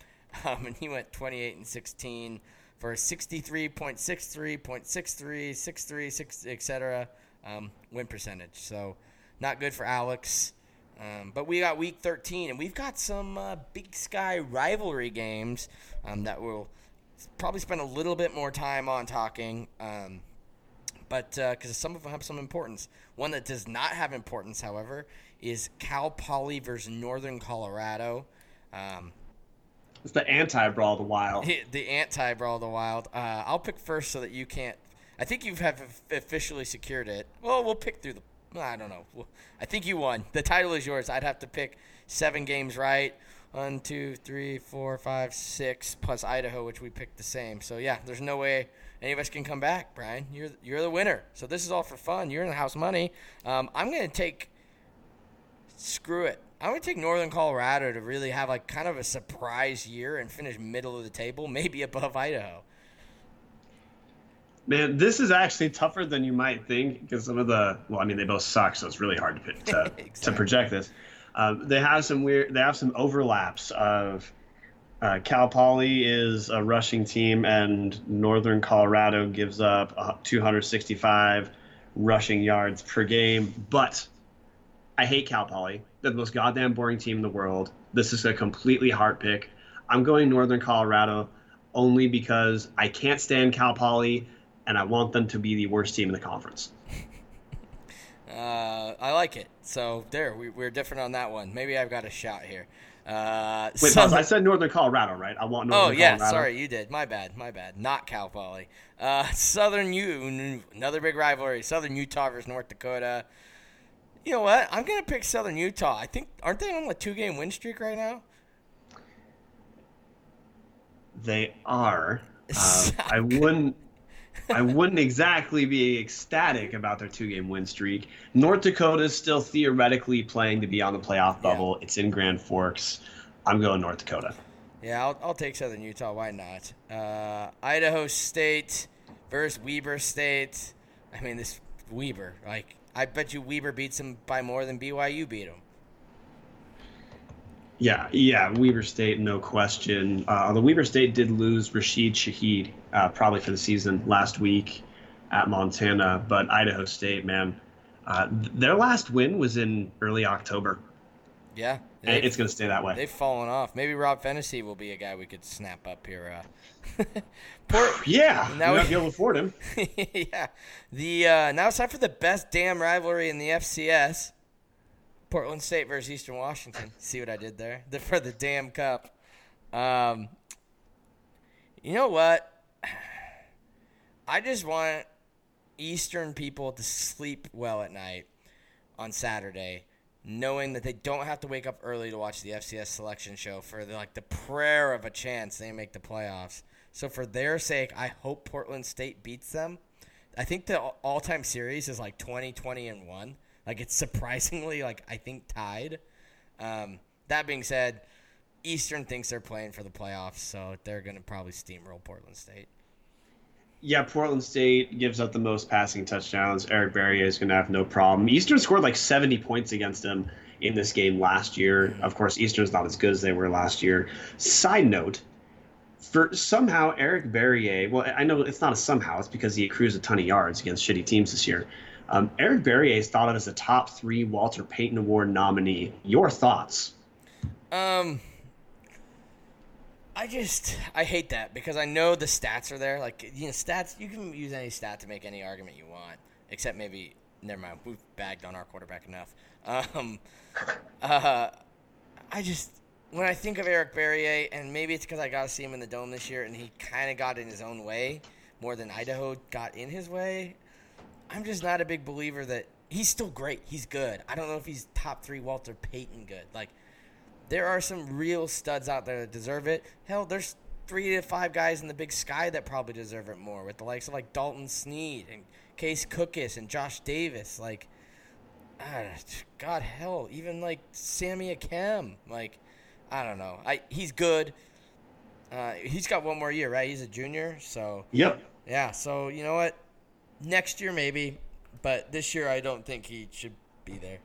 Um, and he went 28 and 16 for 63.63.63, 63, 6, etc. Um, win percentage. So not good for Alex. Um, but we got week 13, and we've got some uh, Big Sky rivalry games um, that we'll probably spend a little bit more time on talking. Um, but because uh, some of them have some importance. One that does not have importance, however, is Cal Poly versus Northern Colorado. Um, it's the anti Brawl the Wild. The anti Brawl the Wild. Uh, I'll pick first so that you can't. I think you have officially secured it. Well, we'll pick through the I don't know. I think you won. The title is yours. I'd have to pick seven games right. One, two, three, four, five, six, plus Idaho, which we picked the same. So yeah, there's no way any of us can come back, Brian. You're you're the winner. So this is all for fun. You're in the house money. Um, I'm gonna take. Screw it. I'm gonna take Northern Colorado to really have like kind of a surprise year and finish middle of the table, maybe above Idaho. Man, this is actually tougher than you might think because some of the well, I mean, they both suck, so it's really hard to pick, to, exactly. to project this. Um, they have some weird, they have some overlaps of uh, Cal Poly is a rushing team, and Northern Colorado gives up 265 rushing yards per game. But I hate Cal Poly. They're the most goddamn boring team in the world. This is a completely heart pick. I'm going Northern Colorado only because I can't stand Cal Poly and I want them to be the worst team in the conference. Uh, I like it. So there, we, are different on that one. Maybe I've got a shot here. Uh, Wait, Southern... I said Northern Colorado, right? I want Northern Colorado. Oh yeah, Colorado. sorry, you did. My bad, my bad. Not Cal Poly. Uh, Southern U, another big rivalry. Southern Utah versus North Dakota. You know what? I'm gonna pick Southern Utah. I think aren't they on a two game win streak right now? They are. Uh, I wouldn't. I wouldn't exactly be ecstatic about their two game win streak. North Dakota is still theoretically playing to be on the playoff bubble. Yeah. It's in Grand Forks. I'm going North Dakota. Yeah, I'll, I'll take Southern Utah. Why not? Uh, Idaho State versus Weber State. I mean, this Weber, like, I bet you Weber beats them by more than BYU beat them. Yeah, yeah, Weber State, no question. Uh, the Weber State did lose Rashid Shaheed, uh, probably for the season last week at Montana, but Idaho State, man, uh, their last win was in early October. Yeah, it's going to stay that way. They've fallen off. Maybe Rob Phenicie will be a guy we could snap up here. Uh. Port, yeah, now we might be able to afford him. yeah, the uh, now it's time for the best damn rivalry in the FCS. Portland State versus Eastern Washington. See what I did there? The, for the damn cup. Um, you know what? I just want Eastern people to sleep well at night on Saturday, knowing that they don't have to wake up early to watch the FCS selection show for the, like the prayer of a chance they make the playoffs. So for their sake, I hope Portland State beats them. I think the all-time series is like 20, 20, and one. Like it's surprisingly like I think tied. Um, that being said, Eastern thinks they're playing for the playoffs, so they're going to probably steamroll Portland State. Yeah, Portland State gives up the most passing touchdowns. Eric Barriere is going to have no problem. Eastern scored like 70 points against him in this game last year. Of course, Eastern's not as good as they were last year. Side note, for somehow Eric Barriere, well, I know it's not a somehow, it's because he accrues a ton of yards against shitty teams this year. Um, Eric Barriere is thought of as a top three Walter Payton Award nominee. Your thoughts? Um, I just I hate that because I know the stats are there. Like you know, stats you can use any stat to make any argument you want, except maybe never mind. We've bagged on our quarterback enough. Um, uh, I just when I think of Eric Barriere, and maybe it's because I got to see him in the dome this year, and he kind of got in his own way more than Idaho got in his way. I'm just not a big believer that he's still great. He's good. I don't know if he's top three Walter Payton good. Like, there are some real studs out there that deserve it. Hell, there's three to five guys in the big sky that probably deserve it more, with the likes of like Dalton Sneed and Case Cookus and Josh Davis. Like, ah, God hell, even like Sammy Akem, like I don't know. I he's good. Uh, he's got one more year, right? He's a junior, so Yep. yeah. So you know what? Next year maybe, but this year I don't think he should be there.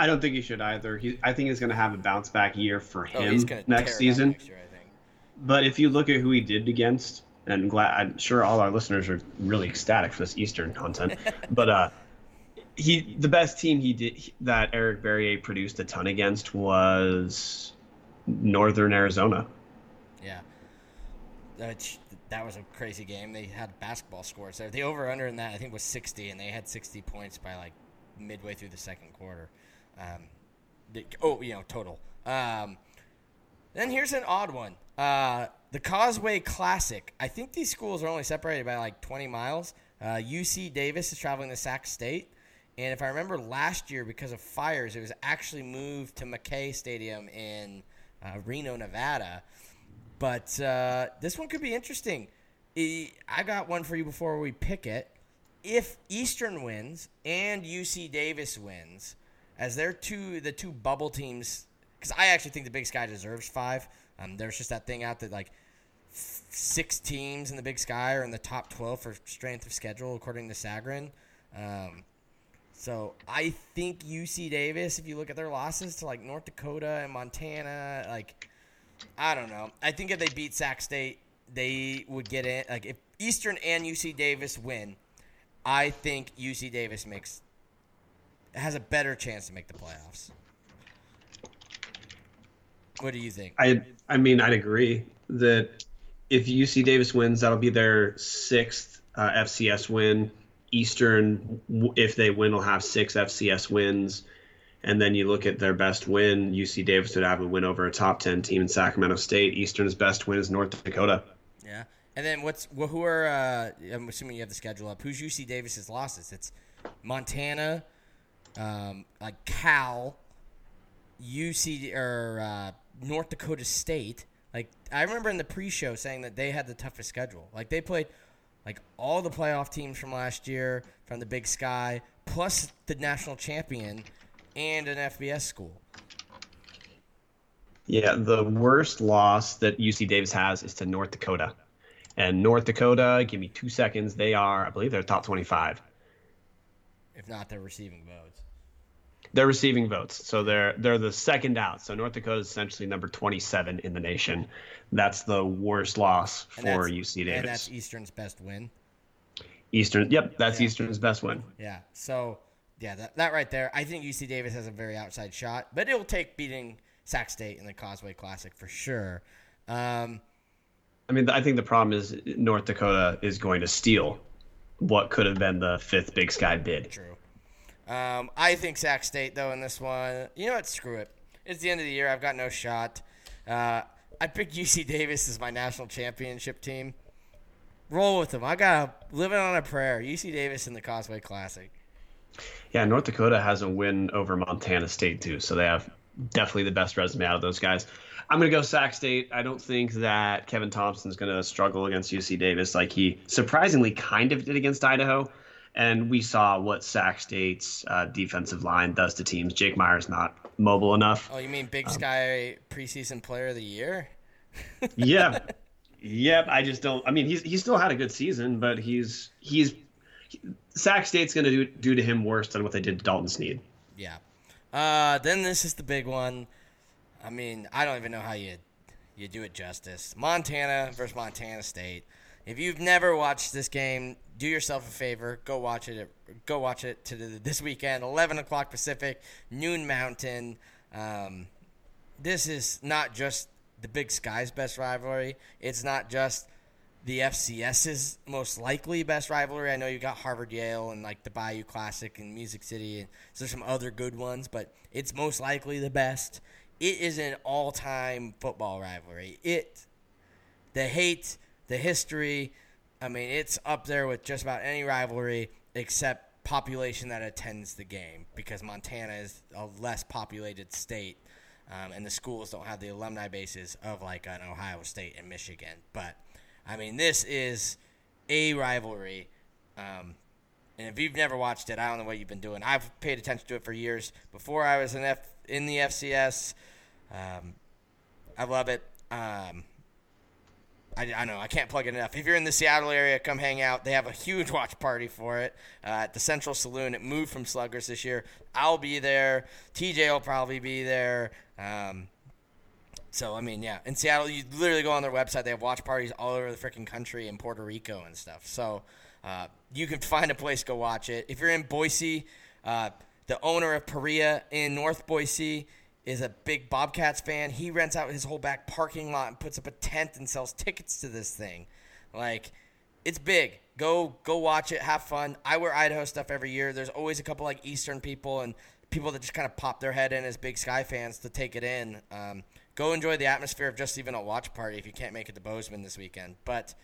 I don't think he should either. He, I think he's going to have a bounce back year for Oh, him he's next season. Next year, I think. But if you look at who he did against, and glad I'm sure all our listeners are really ecstatic for this Eastern content. but uh, he the best team he did that Eric Barriere produced a ton against was Northern Arizona. Yeah. That, that was a crazy game. They had basketball scores there. The over under in that I think was 60, and they had 60 points by like midway through the second quarter. Um, the, oh, you know, total. Um, then here's an odd one. Uh, the Causeway Classic. I think these schools are only separated by like 20 miles. Uh, UC Davis is traveling to Sac State. And if I remember last year, because of fires, it was actually moved to Mackay Stadium in uh, Reno, Nevada. But uh, this one could be interesting. I got one for you before we pick it. If Eastern wins and UC Davis wins, as they're two the two bubble teams, because I actually think the Big Sky deserves five. Um, there's just that thing out that like f- six teams in the Big Sky are in the top twelve for strength of schedule according to Sagarin. Um, so I think UC Davis, if you look at their losses to like North Dakota and Montana, like I don't know. I think if they beat Sac State, they would get in. Like if Eastern and UC Davis win, I think UC Davis makes has a better chance to make the playoffs. What do you think? I I mean I'd agree that if UC Davis wins, that'll be their sixth uh, FCS win. Eastern, if they win, will have six FCS wins. And then you look at their best win, UC Davis would have a win over a top 10 team in Sacramento State. Eastern's best win is North Dakota. Yeah. And then what's wh- who are uh, I'm assuming you have the schedule up. Who's UC Davis's losses? It's Montana, um, like Cal, UC or uh, North Dakota State. Like I remember in the pre-show saying that they had the toughest schedule. Like they played like all the playoff teams from last year from the Big Sky, plus the national champion and an FBS school. Yeah, the worst loss that UC Davis has is to North Dakota. And North Dakota, give me two seconds. They are, I believe they're top 25. If not, they're receiving votes. They're receiving votes, so they're they're the second out. So North Dakota is essentially number 27 in the nation. That's the worst loss for UC Davis. And that's Eastern's best win. Eastern, yep, that's Yeah. Eastern's best win. Yeah. So yeah, that, that right there, I think UC Davis has a very outside shot, but it'll take beating Sac State in the Causeway Classic for sure. Um, I mean, I think the problem is North Dakota is going to steal what could have been the fifth Big Sky bid. true. Um, I think Sac State though in this one. You know what? Screw it. It's the end of the year. I've got no shot. Uh, I picked UC Davis as my national championship team. Roll with them. I got living on a prayer. UC Davis in the Causeway Classic. Yeah, North Dakota has a win over Montana State too, so they have definitely the best resume out of those guys. I'm gonna go Sac State. I don't think that Kevin Thompson's gonna struggle against UC Davis like he surprisingly kind of did against Idaho, and we saw what Sac State's uh, defensive line does to teams. Jake Maier's not mobile enough. Oh, you mean Big Sky preseason player of the year? yeah, yep. I just don't. I mean, he's he still had a good season, but he's he's Sac State's gonna do do to him worse than what they did to Dalton Sneed. Yeah. Uh, then this is the big one. I mean, I don't even know how you you do it justice. Montana versus Montana State. If you've never watched this game, do yourself a favor. Go watch it. Go watch it this weekend, 11 o'clock Pacific, noon Mountain. Um, this is not just the Big Sky's best rivalry. It's not just the FCS's most likely best rivalry. I know you got Harvard Yale and like the Bayou Classic and Music City, and so there's some other good ones, but it's most likely the best. It is an all time football rivalry. It, the hate, the history, I mean, it's up there with just about any rivalry except population that attends the game because Montana is a less populated state. Um, and the schools don't have the alumni bases of like an Ohio State and Michigan. But I mean, this is a rivalry, um, and if you've never watched it, I don't know what you've been doing. I've paid attention to it for years. Before I was in F in the FCS, um, I love it. Um, I, I know I can't plug it enough. If you're in the Seattle area, come hang out. They have a huge watch party for it uh, at the Central Saloon. It moved from Sluggers this year. I'll be there. TJ will probably be there. Um, so I mean, yeah, in Seattle, you literally go on their website. They have watch parties all over the freaking country in Puerto Rico and stuff. So uh, you can find a place go watch it. If you're in Boise, uh, the owner of Perea in North Boise is a big Bobcats fan. He rents out his whole back parking lot and puts up a tent and sells tickets to this thing. Like, it's big. Go go watch it. Have fun. I wear Idaho stuff every year. There's always a couple like Eastern people and people that just kind of pop their head in as big Sky fans to take it in. Um, go enjoy the atmosphere of just even a watch party if you can't make it to Bozeman this weekend. But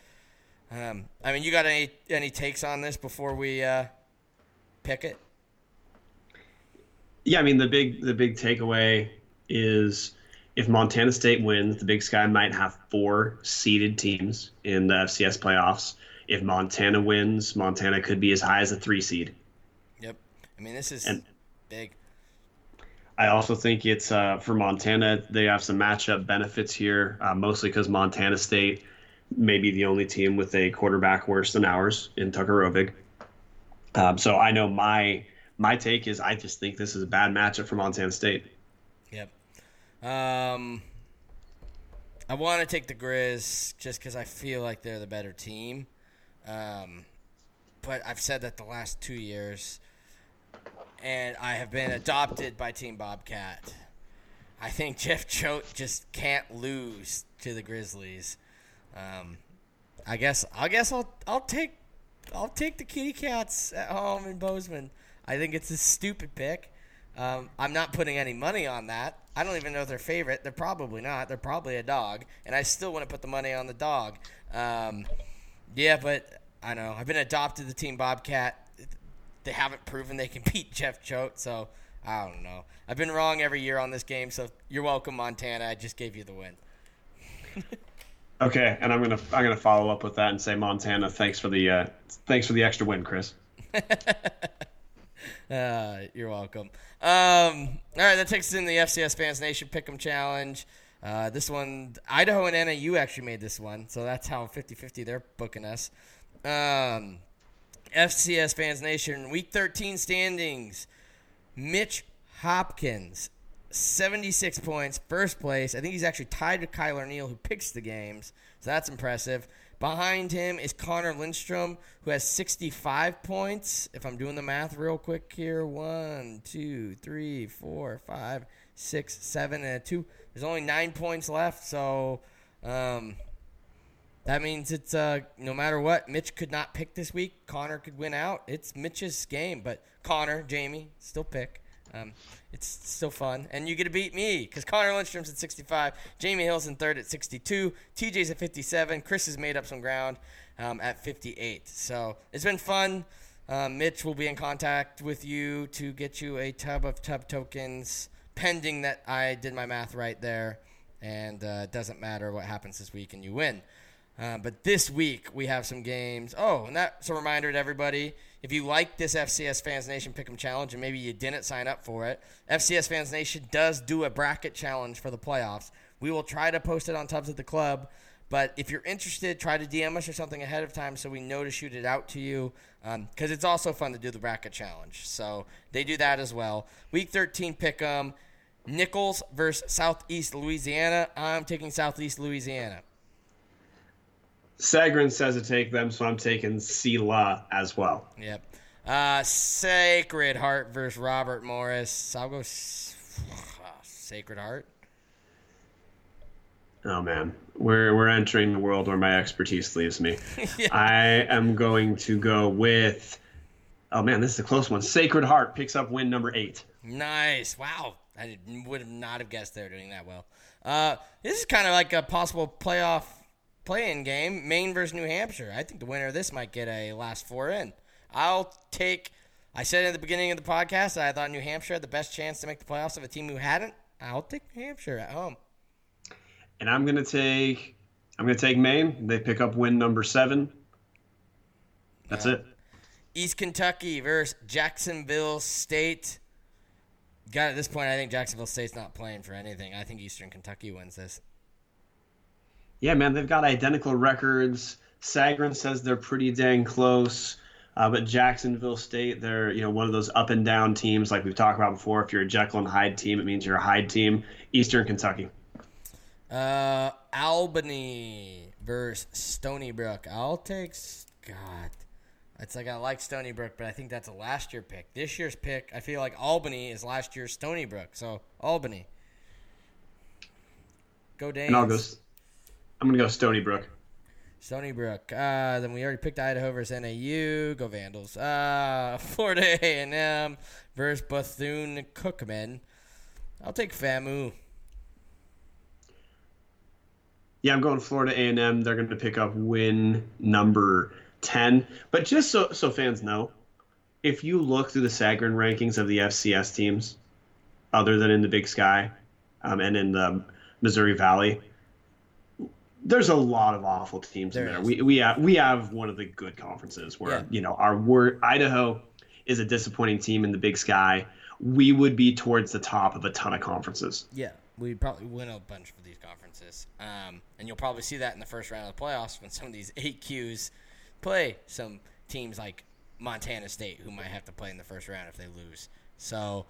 um, I mean, you got any any takes on this before we uh, pick it? Yeah, I mean the big the big takeaway is if Montana State wins, the Big Sky might have four seeded teams in the FCS playoffs. If Montana wins, Montana could be as high as a three seed. Yep. I mean, this is And- big. I also think it's uh, for Montana. They have some matchup benefits here, uh, mostly because Montana State may be the only team with a quarterback worse than ours in Tucker Rovig. Um, so I know my my take is I just think this is a bad matchup for Montana State. Yep. Um, I want to take the Grizz just because I feel like they're the better team. Um, but I've said that the last two years, and I have been adopted by Team Bobcat. I think Jeff Choate just can't lose to the Grizzlies. Um, I guess I guess I'll I'll take I'll take the Kitty Cats at home in Bozeman. I think it's a stupid pick. Um, I'm not putting any money on that. I don't even know if they're favorite. They're probably not. They're probably a dog, and I still want to put the money on the dog. Um, yeah, but I know I've been adopted the Team Bobcat. They haven't proven they can beat Jeff Choate, so I don't know. I've been wrong every year on this game, so you're welcome, Montana. I just gave you the win. Okay, and I'm gonna I'm gonna follow up with that and say Montana. Thanks for the uh, thanks for the extra win, Chris. Uh, you're welcome. Um, all right, that takes us in the FCS Fans Nation Pick'em Challenge. Uh, this one, Idaho and NAU actually made this one, so that's how 50-50 they're booking us. Um, FCS Fans Nation Week 13 standings. Mitch Hopkins, 76 points, first place. I think he's actually tied with Kyler Neal, who picks the games, so that's impressive. Behind him is Connor Lindstrom, who has 65 points. If I'm doing the math real quick here, one, two, three, four, five, six, seven, and a two. There's only nine points left, so um, that means it's uh, no matter what, Mitch could not pick this week. Connor could win out. It's Mitch's game, but Connor, Jamie, still pick. Um, it's still fun, and you get to beat me because Connor Lindstrom's at 65, Jamie Hill's in third at 62, TJ's at 57, Chris has made up some ground um, at 58. So it's been fun. Um, Mitch will be in contact with you to get you a tub of tub tokens, pending that I did my math right there, and uh, it doesn't matter what happens this week, and you win. Uh, but this week we have some games. Oh, and that's a reminder to everybody: if you like this FCS Fans Nation Pick'em Challenge, and maybe you didn't sign up for it, FCS Fans Nation does do a bracket challenge for the playoffs. We will try to post it on Tubs at the Club. But if you're interested, try to DM us or something ahead of time so we know to shoot it out to you. Um, because it's also fun to do the bracket challenge. So they do that as well. Week 13 Pick'em. Nichols versus Southeast Louisiana. I'm taking Southeast Louisiana. Sagarin says to take them, so I'm taking Sela as well. Yep. Uh, Sacred Heart versus Robert Morris. I'll go s- Sacred Heart. Oh man, we're we're entering the world where my expertise leaves me. Yeah. I am going to go with. Oh man, this is a close one. Sacred Heart picks up win number eight. Nice. Wow. I would not have guessed they were doing that well. Uh, this is kind of like a possible playoff play-in game. Maine versus New Hampshire. I think the winner of this might get a last four in. I'll take. I said at the beginning of the podcast that I thought New Hampshire had the best chance to make the playoffs of a team who hadn't. I'll take New Hampshire at home. And I'm gonna take. I'm gonna take Maine. They pick up win number seven. That's it. East Kentucky versus Jacksonville State. God, at this point, I think Jacksonville State's not playing for anything. I think Eastern Kentucky wins this. Yeah, man, they've got identical records. Sagarin says they're pretty dang close. Uh, but Jacksonville State, they're you know one of those up and down teams like we've talked about before. If you're a Jekyll and Hyde team, it means you're a Hyde team. Eastern Kentucky. Uh, Albany versus Stony Brook. I'll take God. It's like I like Stony Brook, but I think that's a last year pick. This year's pick, I feel like Albany is last year's Stony Brook. So Albany. Go Danes. And I'll go. I'm gonna go Stony Brook. Stony Brook. Uh, then we already picked Idaho versus NAU. Go Vandals. Uh, Florida A&M versus Bethune Cookman. I'll take FAMU. Yeah, I'm going Florida A&M. They're going to pick up win number 10. But just so so fans know, if you look through the Sagarin rankings of the FCS teams, other than in the Big Sky um, and in the Missouri Valley, there's a lot of awful teams There in there. is. We we have we have one of the good conferences where Yeah. you know our word Idaho is a disappointing team in the Big Sky. We would be towards the top of a ton of conferences. Yeah, we probably win a bunch of these conferences. Um, and you'll probably see that in the first round of the playoffs when some of these eight Qs play some teams like Montana State, who might have to play in the first round if they lose. So,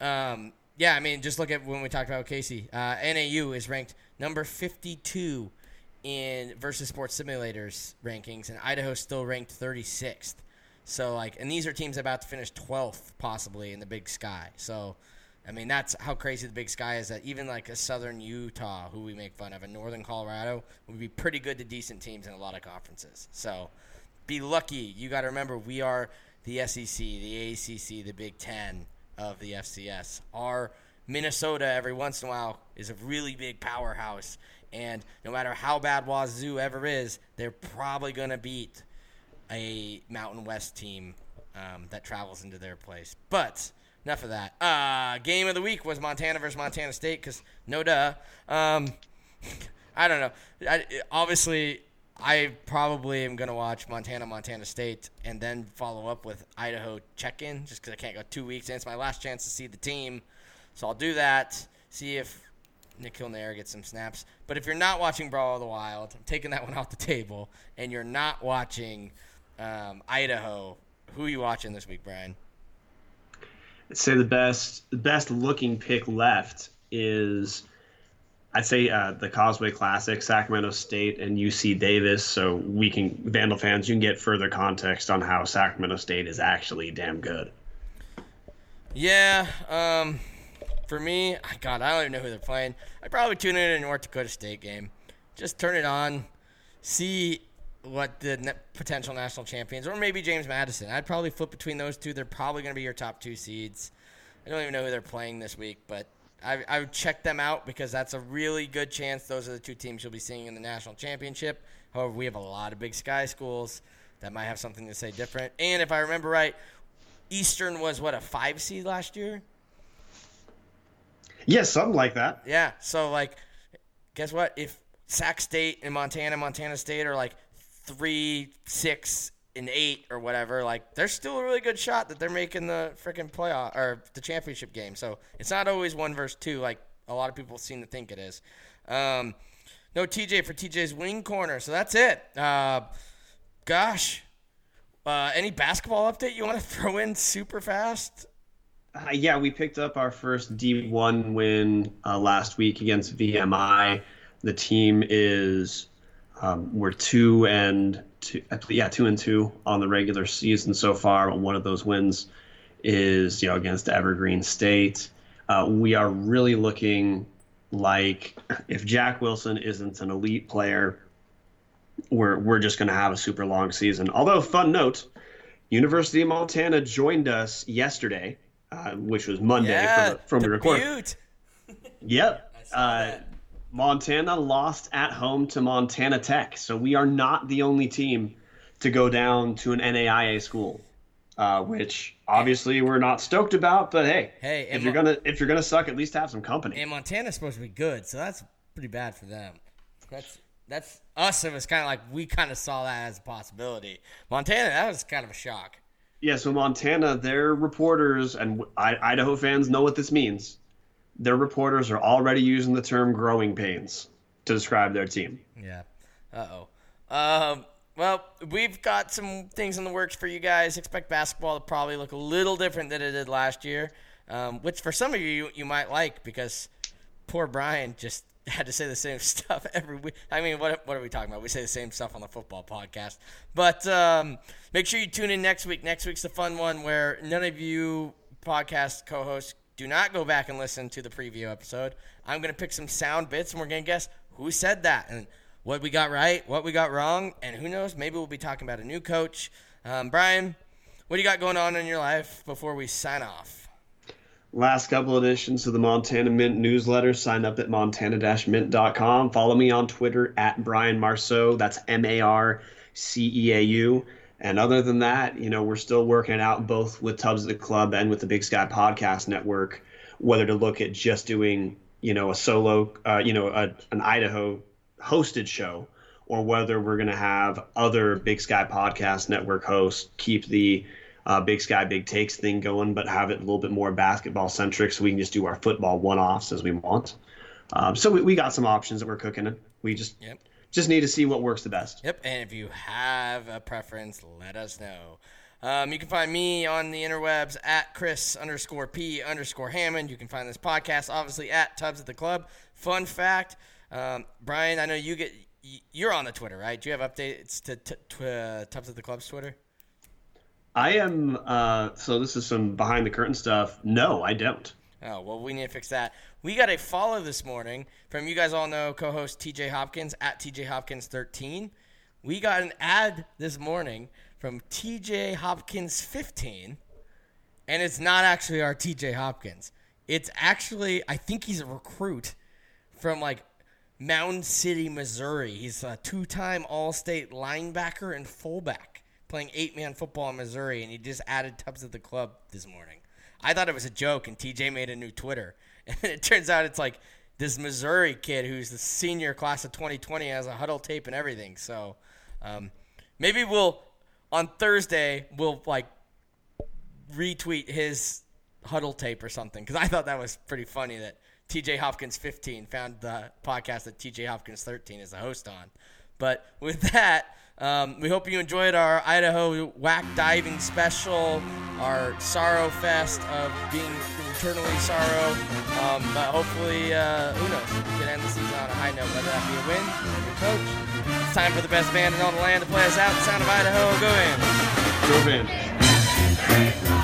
um, yeah, I mean, just look at when we talked about Casey. Uh, NAU is ranked number 52 in versus Sports Simulators rankings, and Idaho's still ranked 36th. So, like, and these are teams about to finish 12th possibly in the Big Sky. So, I mean, that's how crazy the Big Sky is. That even like a Southern Utah, who we make fun of, and Northern Colorado would be pretty good to decent teams in a lot of conferences. So, be lucky. You got to remember, we are the SEC, the ACC, the Big Ten of the FCS. Our Minnesota, every once in a while, is a really big powerhouse. And no matter how bad Wazoo ever is, they're probably going to beat a Mountain West team um, that travels into their place. But enough of that. Uh, game of the week was Montana versus Montana State because no duh. Um, I don't know. I, obviously, I probably am gonna watch Montana Montana State and then follow up with Idaho check in just because I can't go two weeks. And it's my last chance to see the team, so I'll do that. See if Nikhil Nayar gets some snaps. But if you're not watching Brawl of the Wild, I'm taking that one off the table, and you're not watching um, Idaho, who are you watching this week, Brian? I'd say the best the best looking pick left is I'd say uh, the Causeway Classic, Sacramento State and UC Davis. So we can Vandal fans, you can get further context on how Sacramento State is actually damn good. Yeah, um, for me, God, I don't even know who they're playing. I'd probably tune in a North Dakota State game. Just turn it on, see what the ne- potential national champions, or maybe James Madison. I'd probably flip between those two. They're probably going to be your top two seeds. I don't even know who they're playing this week, but I, I would check them out because that's a really good chance. Those are the two teams you'll be seeing in the national championship. However, we have a lot of Big Sky schools that might have something to say different. And if I remember right, Eastern was what a five seed last year. Yeah, something like that. Yeah. So like, guess what? If Sac State and Montana, Montana State are like three, six, and eight or whatever, like there's still a really good shot that they're making the freaking playoff or the championship game. So it's not always one versus two like a lot of people seem to think it is. Um, no TJ for TJ's wing corner. So that's it. Uh, gosh. Uh, any basketball update you want to throw in super fast? Uh, yeah, we picked up our first D1 win uh, last week against VMI. The team is um, we're two and two, uh, yeah, two and two on the regular season so far. One of those wins is you know against Evergreen State. Uh, we are really looking like if Jack Wilson isn't an elite player, we're we're just going to have a super long season. Although, fun note, University of Montana joined us yesterday, uh, which was Monday Yeah, from, from the record. Butte. Yep. Uh. Montana lost at home to Montana Tech, so we are not the only team to go down to an NAIA school, uh, which obviously we're not stoked about. But hey, Hey, if you're Mo- gonna if you're gonna suck, at least have some company. And Montana's supposed to be good, so that's pretty bad for them. That's that's us. It was kind of like we kind of saw that as a possibility. Montana, that was kind of a shock. Yeah, so Montana, their reporters and I, Idaho fans know what this means. Their reporters are already using the term "growing pains" to describe their team. Yeah. Uh oh. Um. Well, we've got some things in the works for you guys. Expect basketball to probably look a little different than it did last year, um, which for some of you you might like because poor Brian just had to say the same stuff every week. I mean, what what are we talking about? We say the same stuff on the football podcast. But um, make sure you tune in next week. Next week's the fun one where none of you podcast co-hosts do not go back and listen to the preview episode. I'm gonna pick some sound bits and we're gonna guess who said that and what we got right, what we got wrong, and who knows? Maybe we'll be talking about a new coach. Um, Brian, what do you got going on in your life before we sign off? Last couple editions of the Montana Mint newsletter. Sign up at montana-mint.com. Follow me on Twitter at Brian Marceau. That's M A R C E A U. And other than that, you know, we're still working it out both with Tubs of the Club and with the Big Sky Podcast Network, whether to look at just doing, you know, a solo, uh, you know, a, an Idaho hosted show or whether we're going to have other Big Sky Podcast Network hosts keep the uh, Big Sky Big Takes thing going, but have it a little bit more basketball centric so we can just do our football one offs as we want. Um, so we, we got some options that we're cooking. We just Yep. just need to see what works the best. Yep. And if you have a preference, let us know. Um, you can find me on the interwebs at Chris underscore P underscore Hammond. You can find this podcast obviously at Tubs at the Club. Fun fact, um, Brian, I know you get you're on the Twitter, right? Do you have updates to t- uh, Tubs at the Club's Twitter? I am. Uh, so this is some behind the curtain stuff. No, I don't. Oh, well, we need to fix that. We got a follow this morning from you guys all know co host TJ Hopkins at TJ Hopkins13. We got an ad this morning from TJ Hopkins15, and it's not actually our TJ Hopkins. It's actually, I think he's a recruit from like Mountain City, Missouri. He's a two time All State linebacker and fullback playing eight man football in Missouri, and he just added Tubs at the club this morning. I thought it was a joke, and TJ made a new Twitter. And it turns out it's like this Missouri kid who's the senior class of 2020 has a huddle tape and everything. So um, maybe we'll, on Thursday, we'll like retweet his huddle tape or something because I thought that was pretty funny that TJ Hopkins 15 found the podcast that TJ Hopkins 13 is the host on. But with that, um, we hope you enjoyed our Idaho whack diving special, our sorrow fest of being eternally sorrow. Um, but hopefully, uh, who knows, we can end the season on a high note, whether that be a win or a coach. It's time for the best band in all the land to play us out. The sound of Idaho, go in. Go Vandy.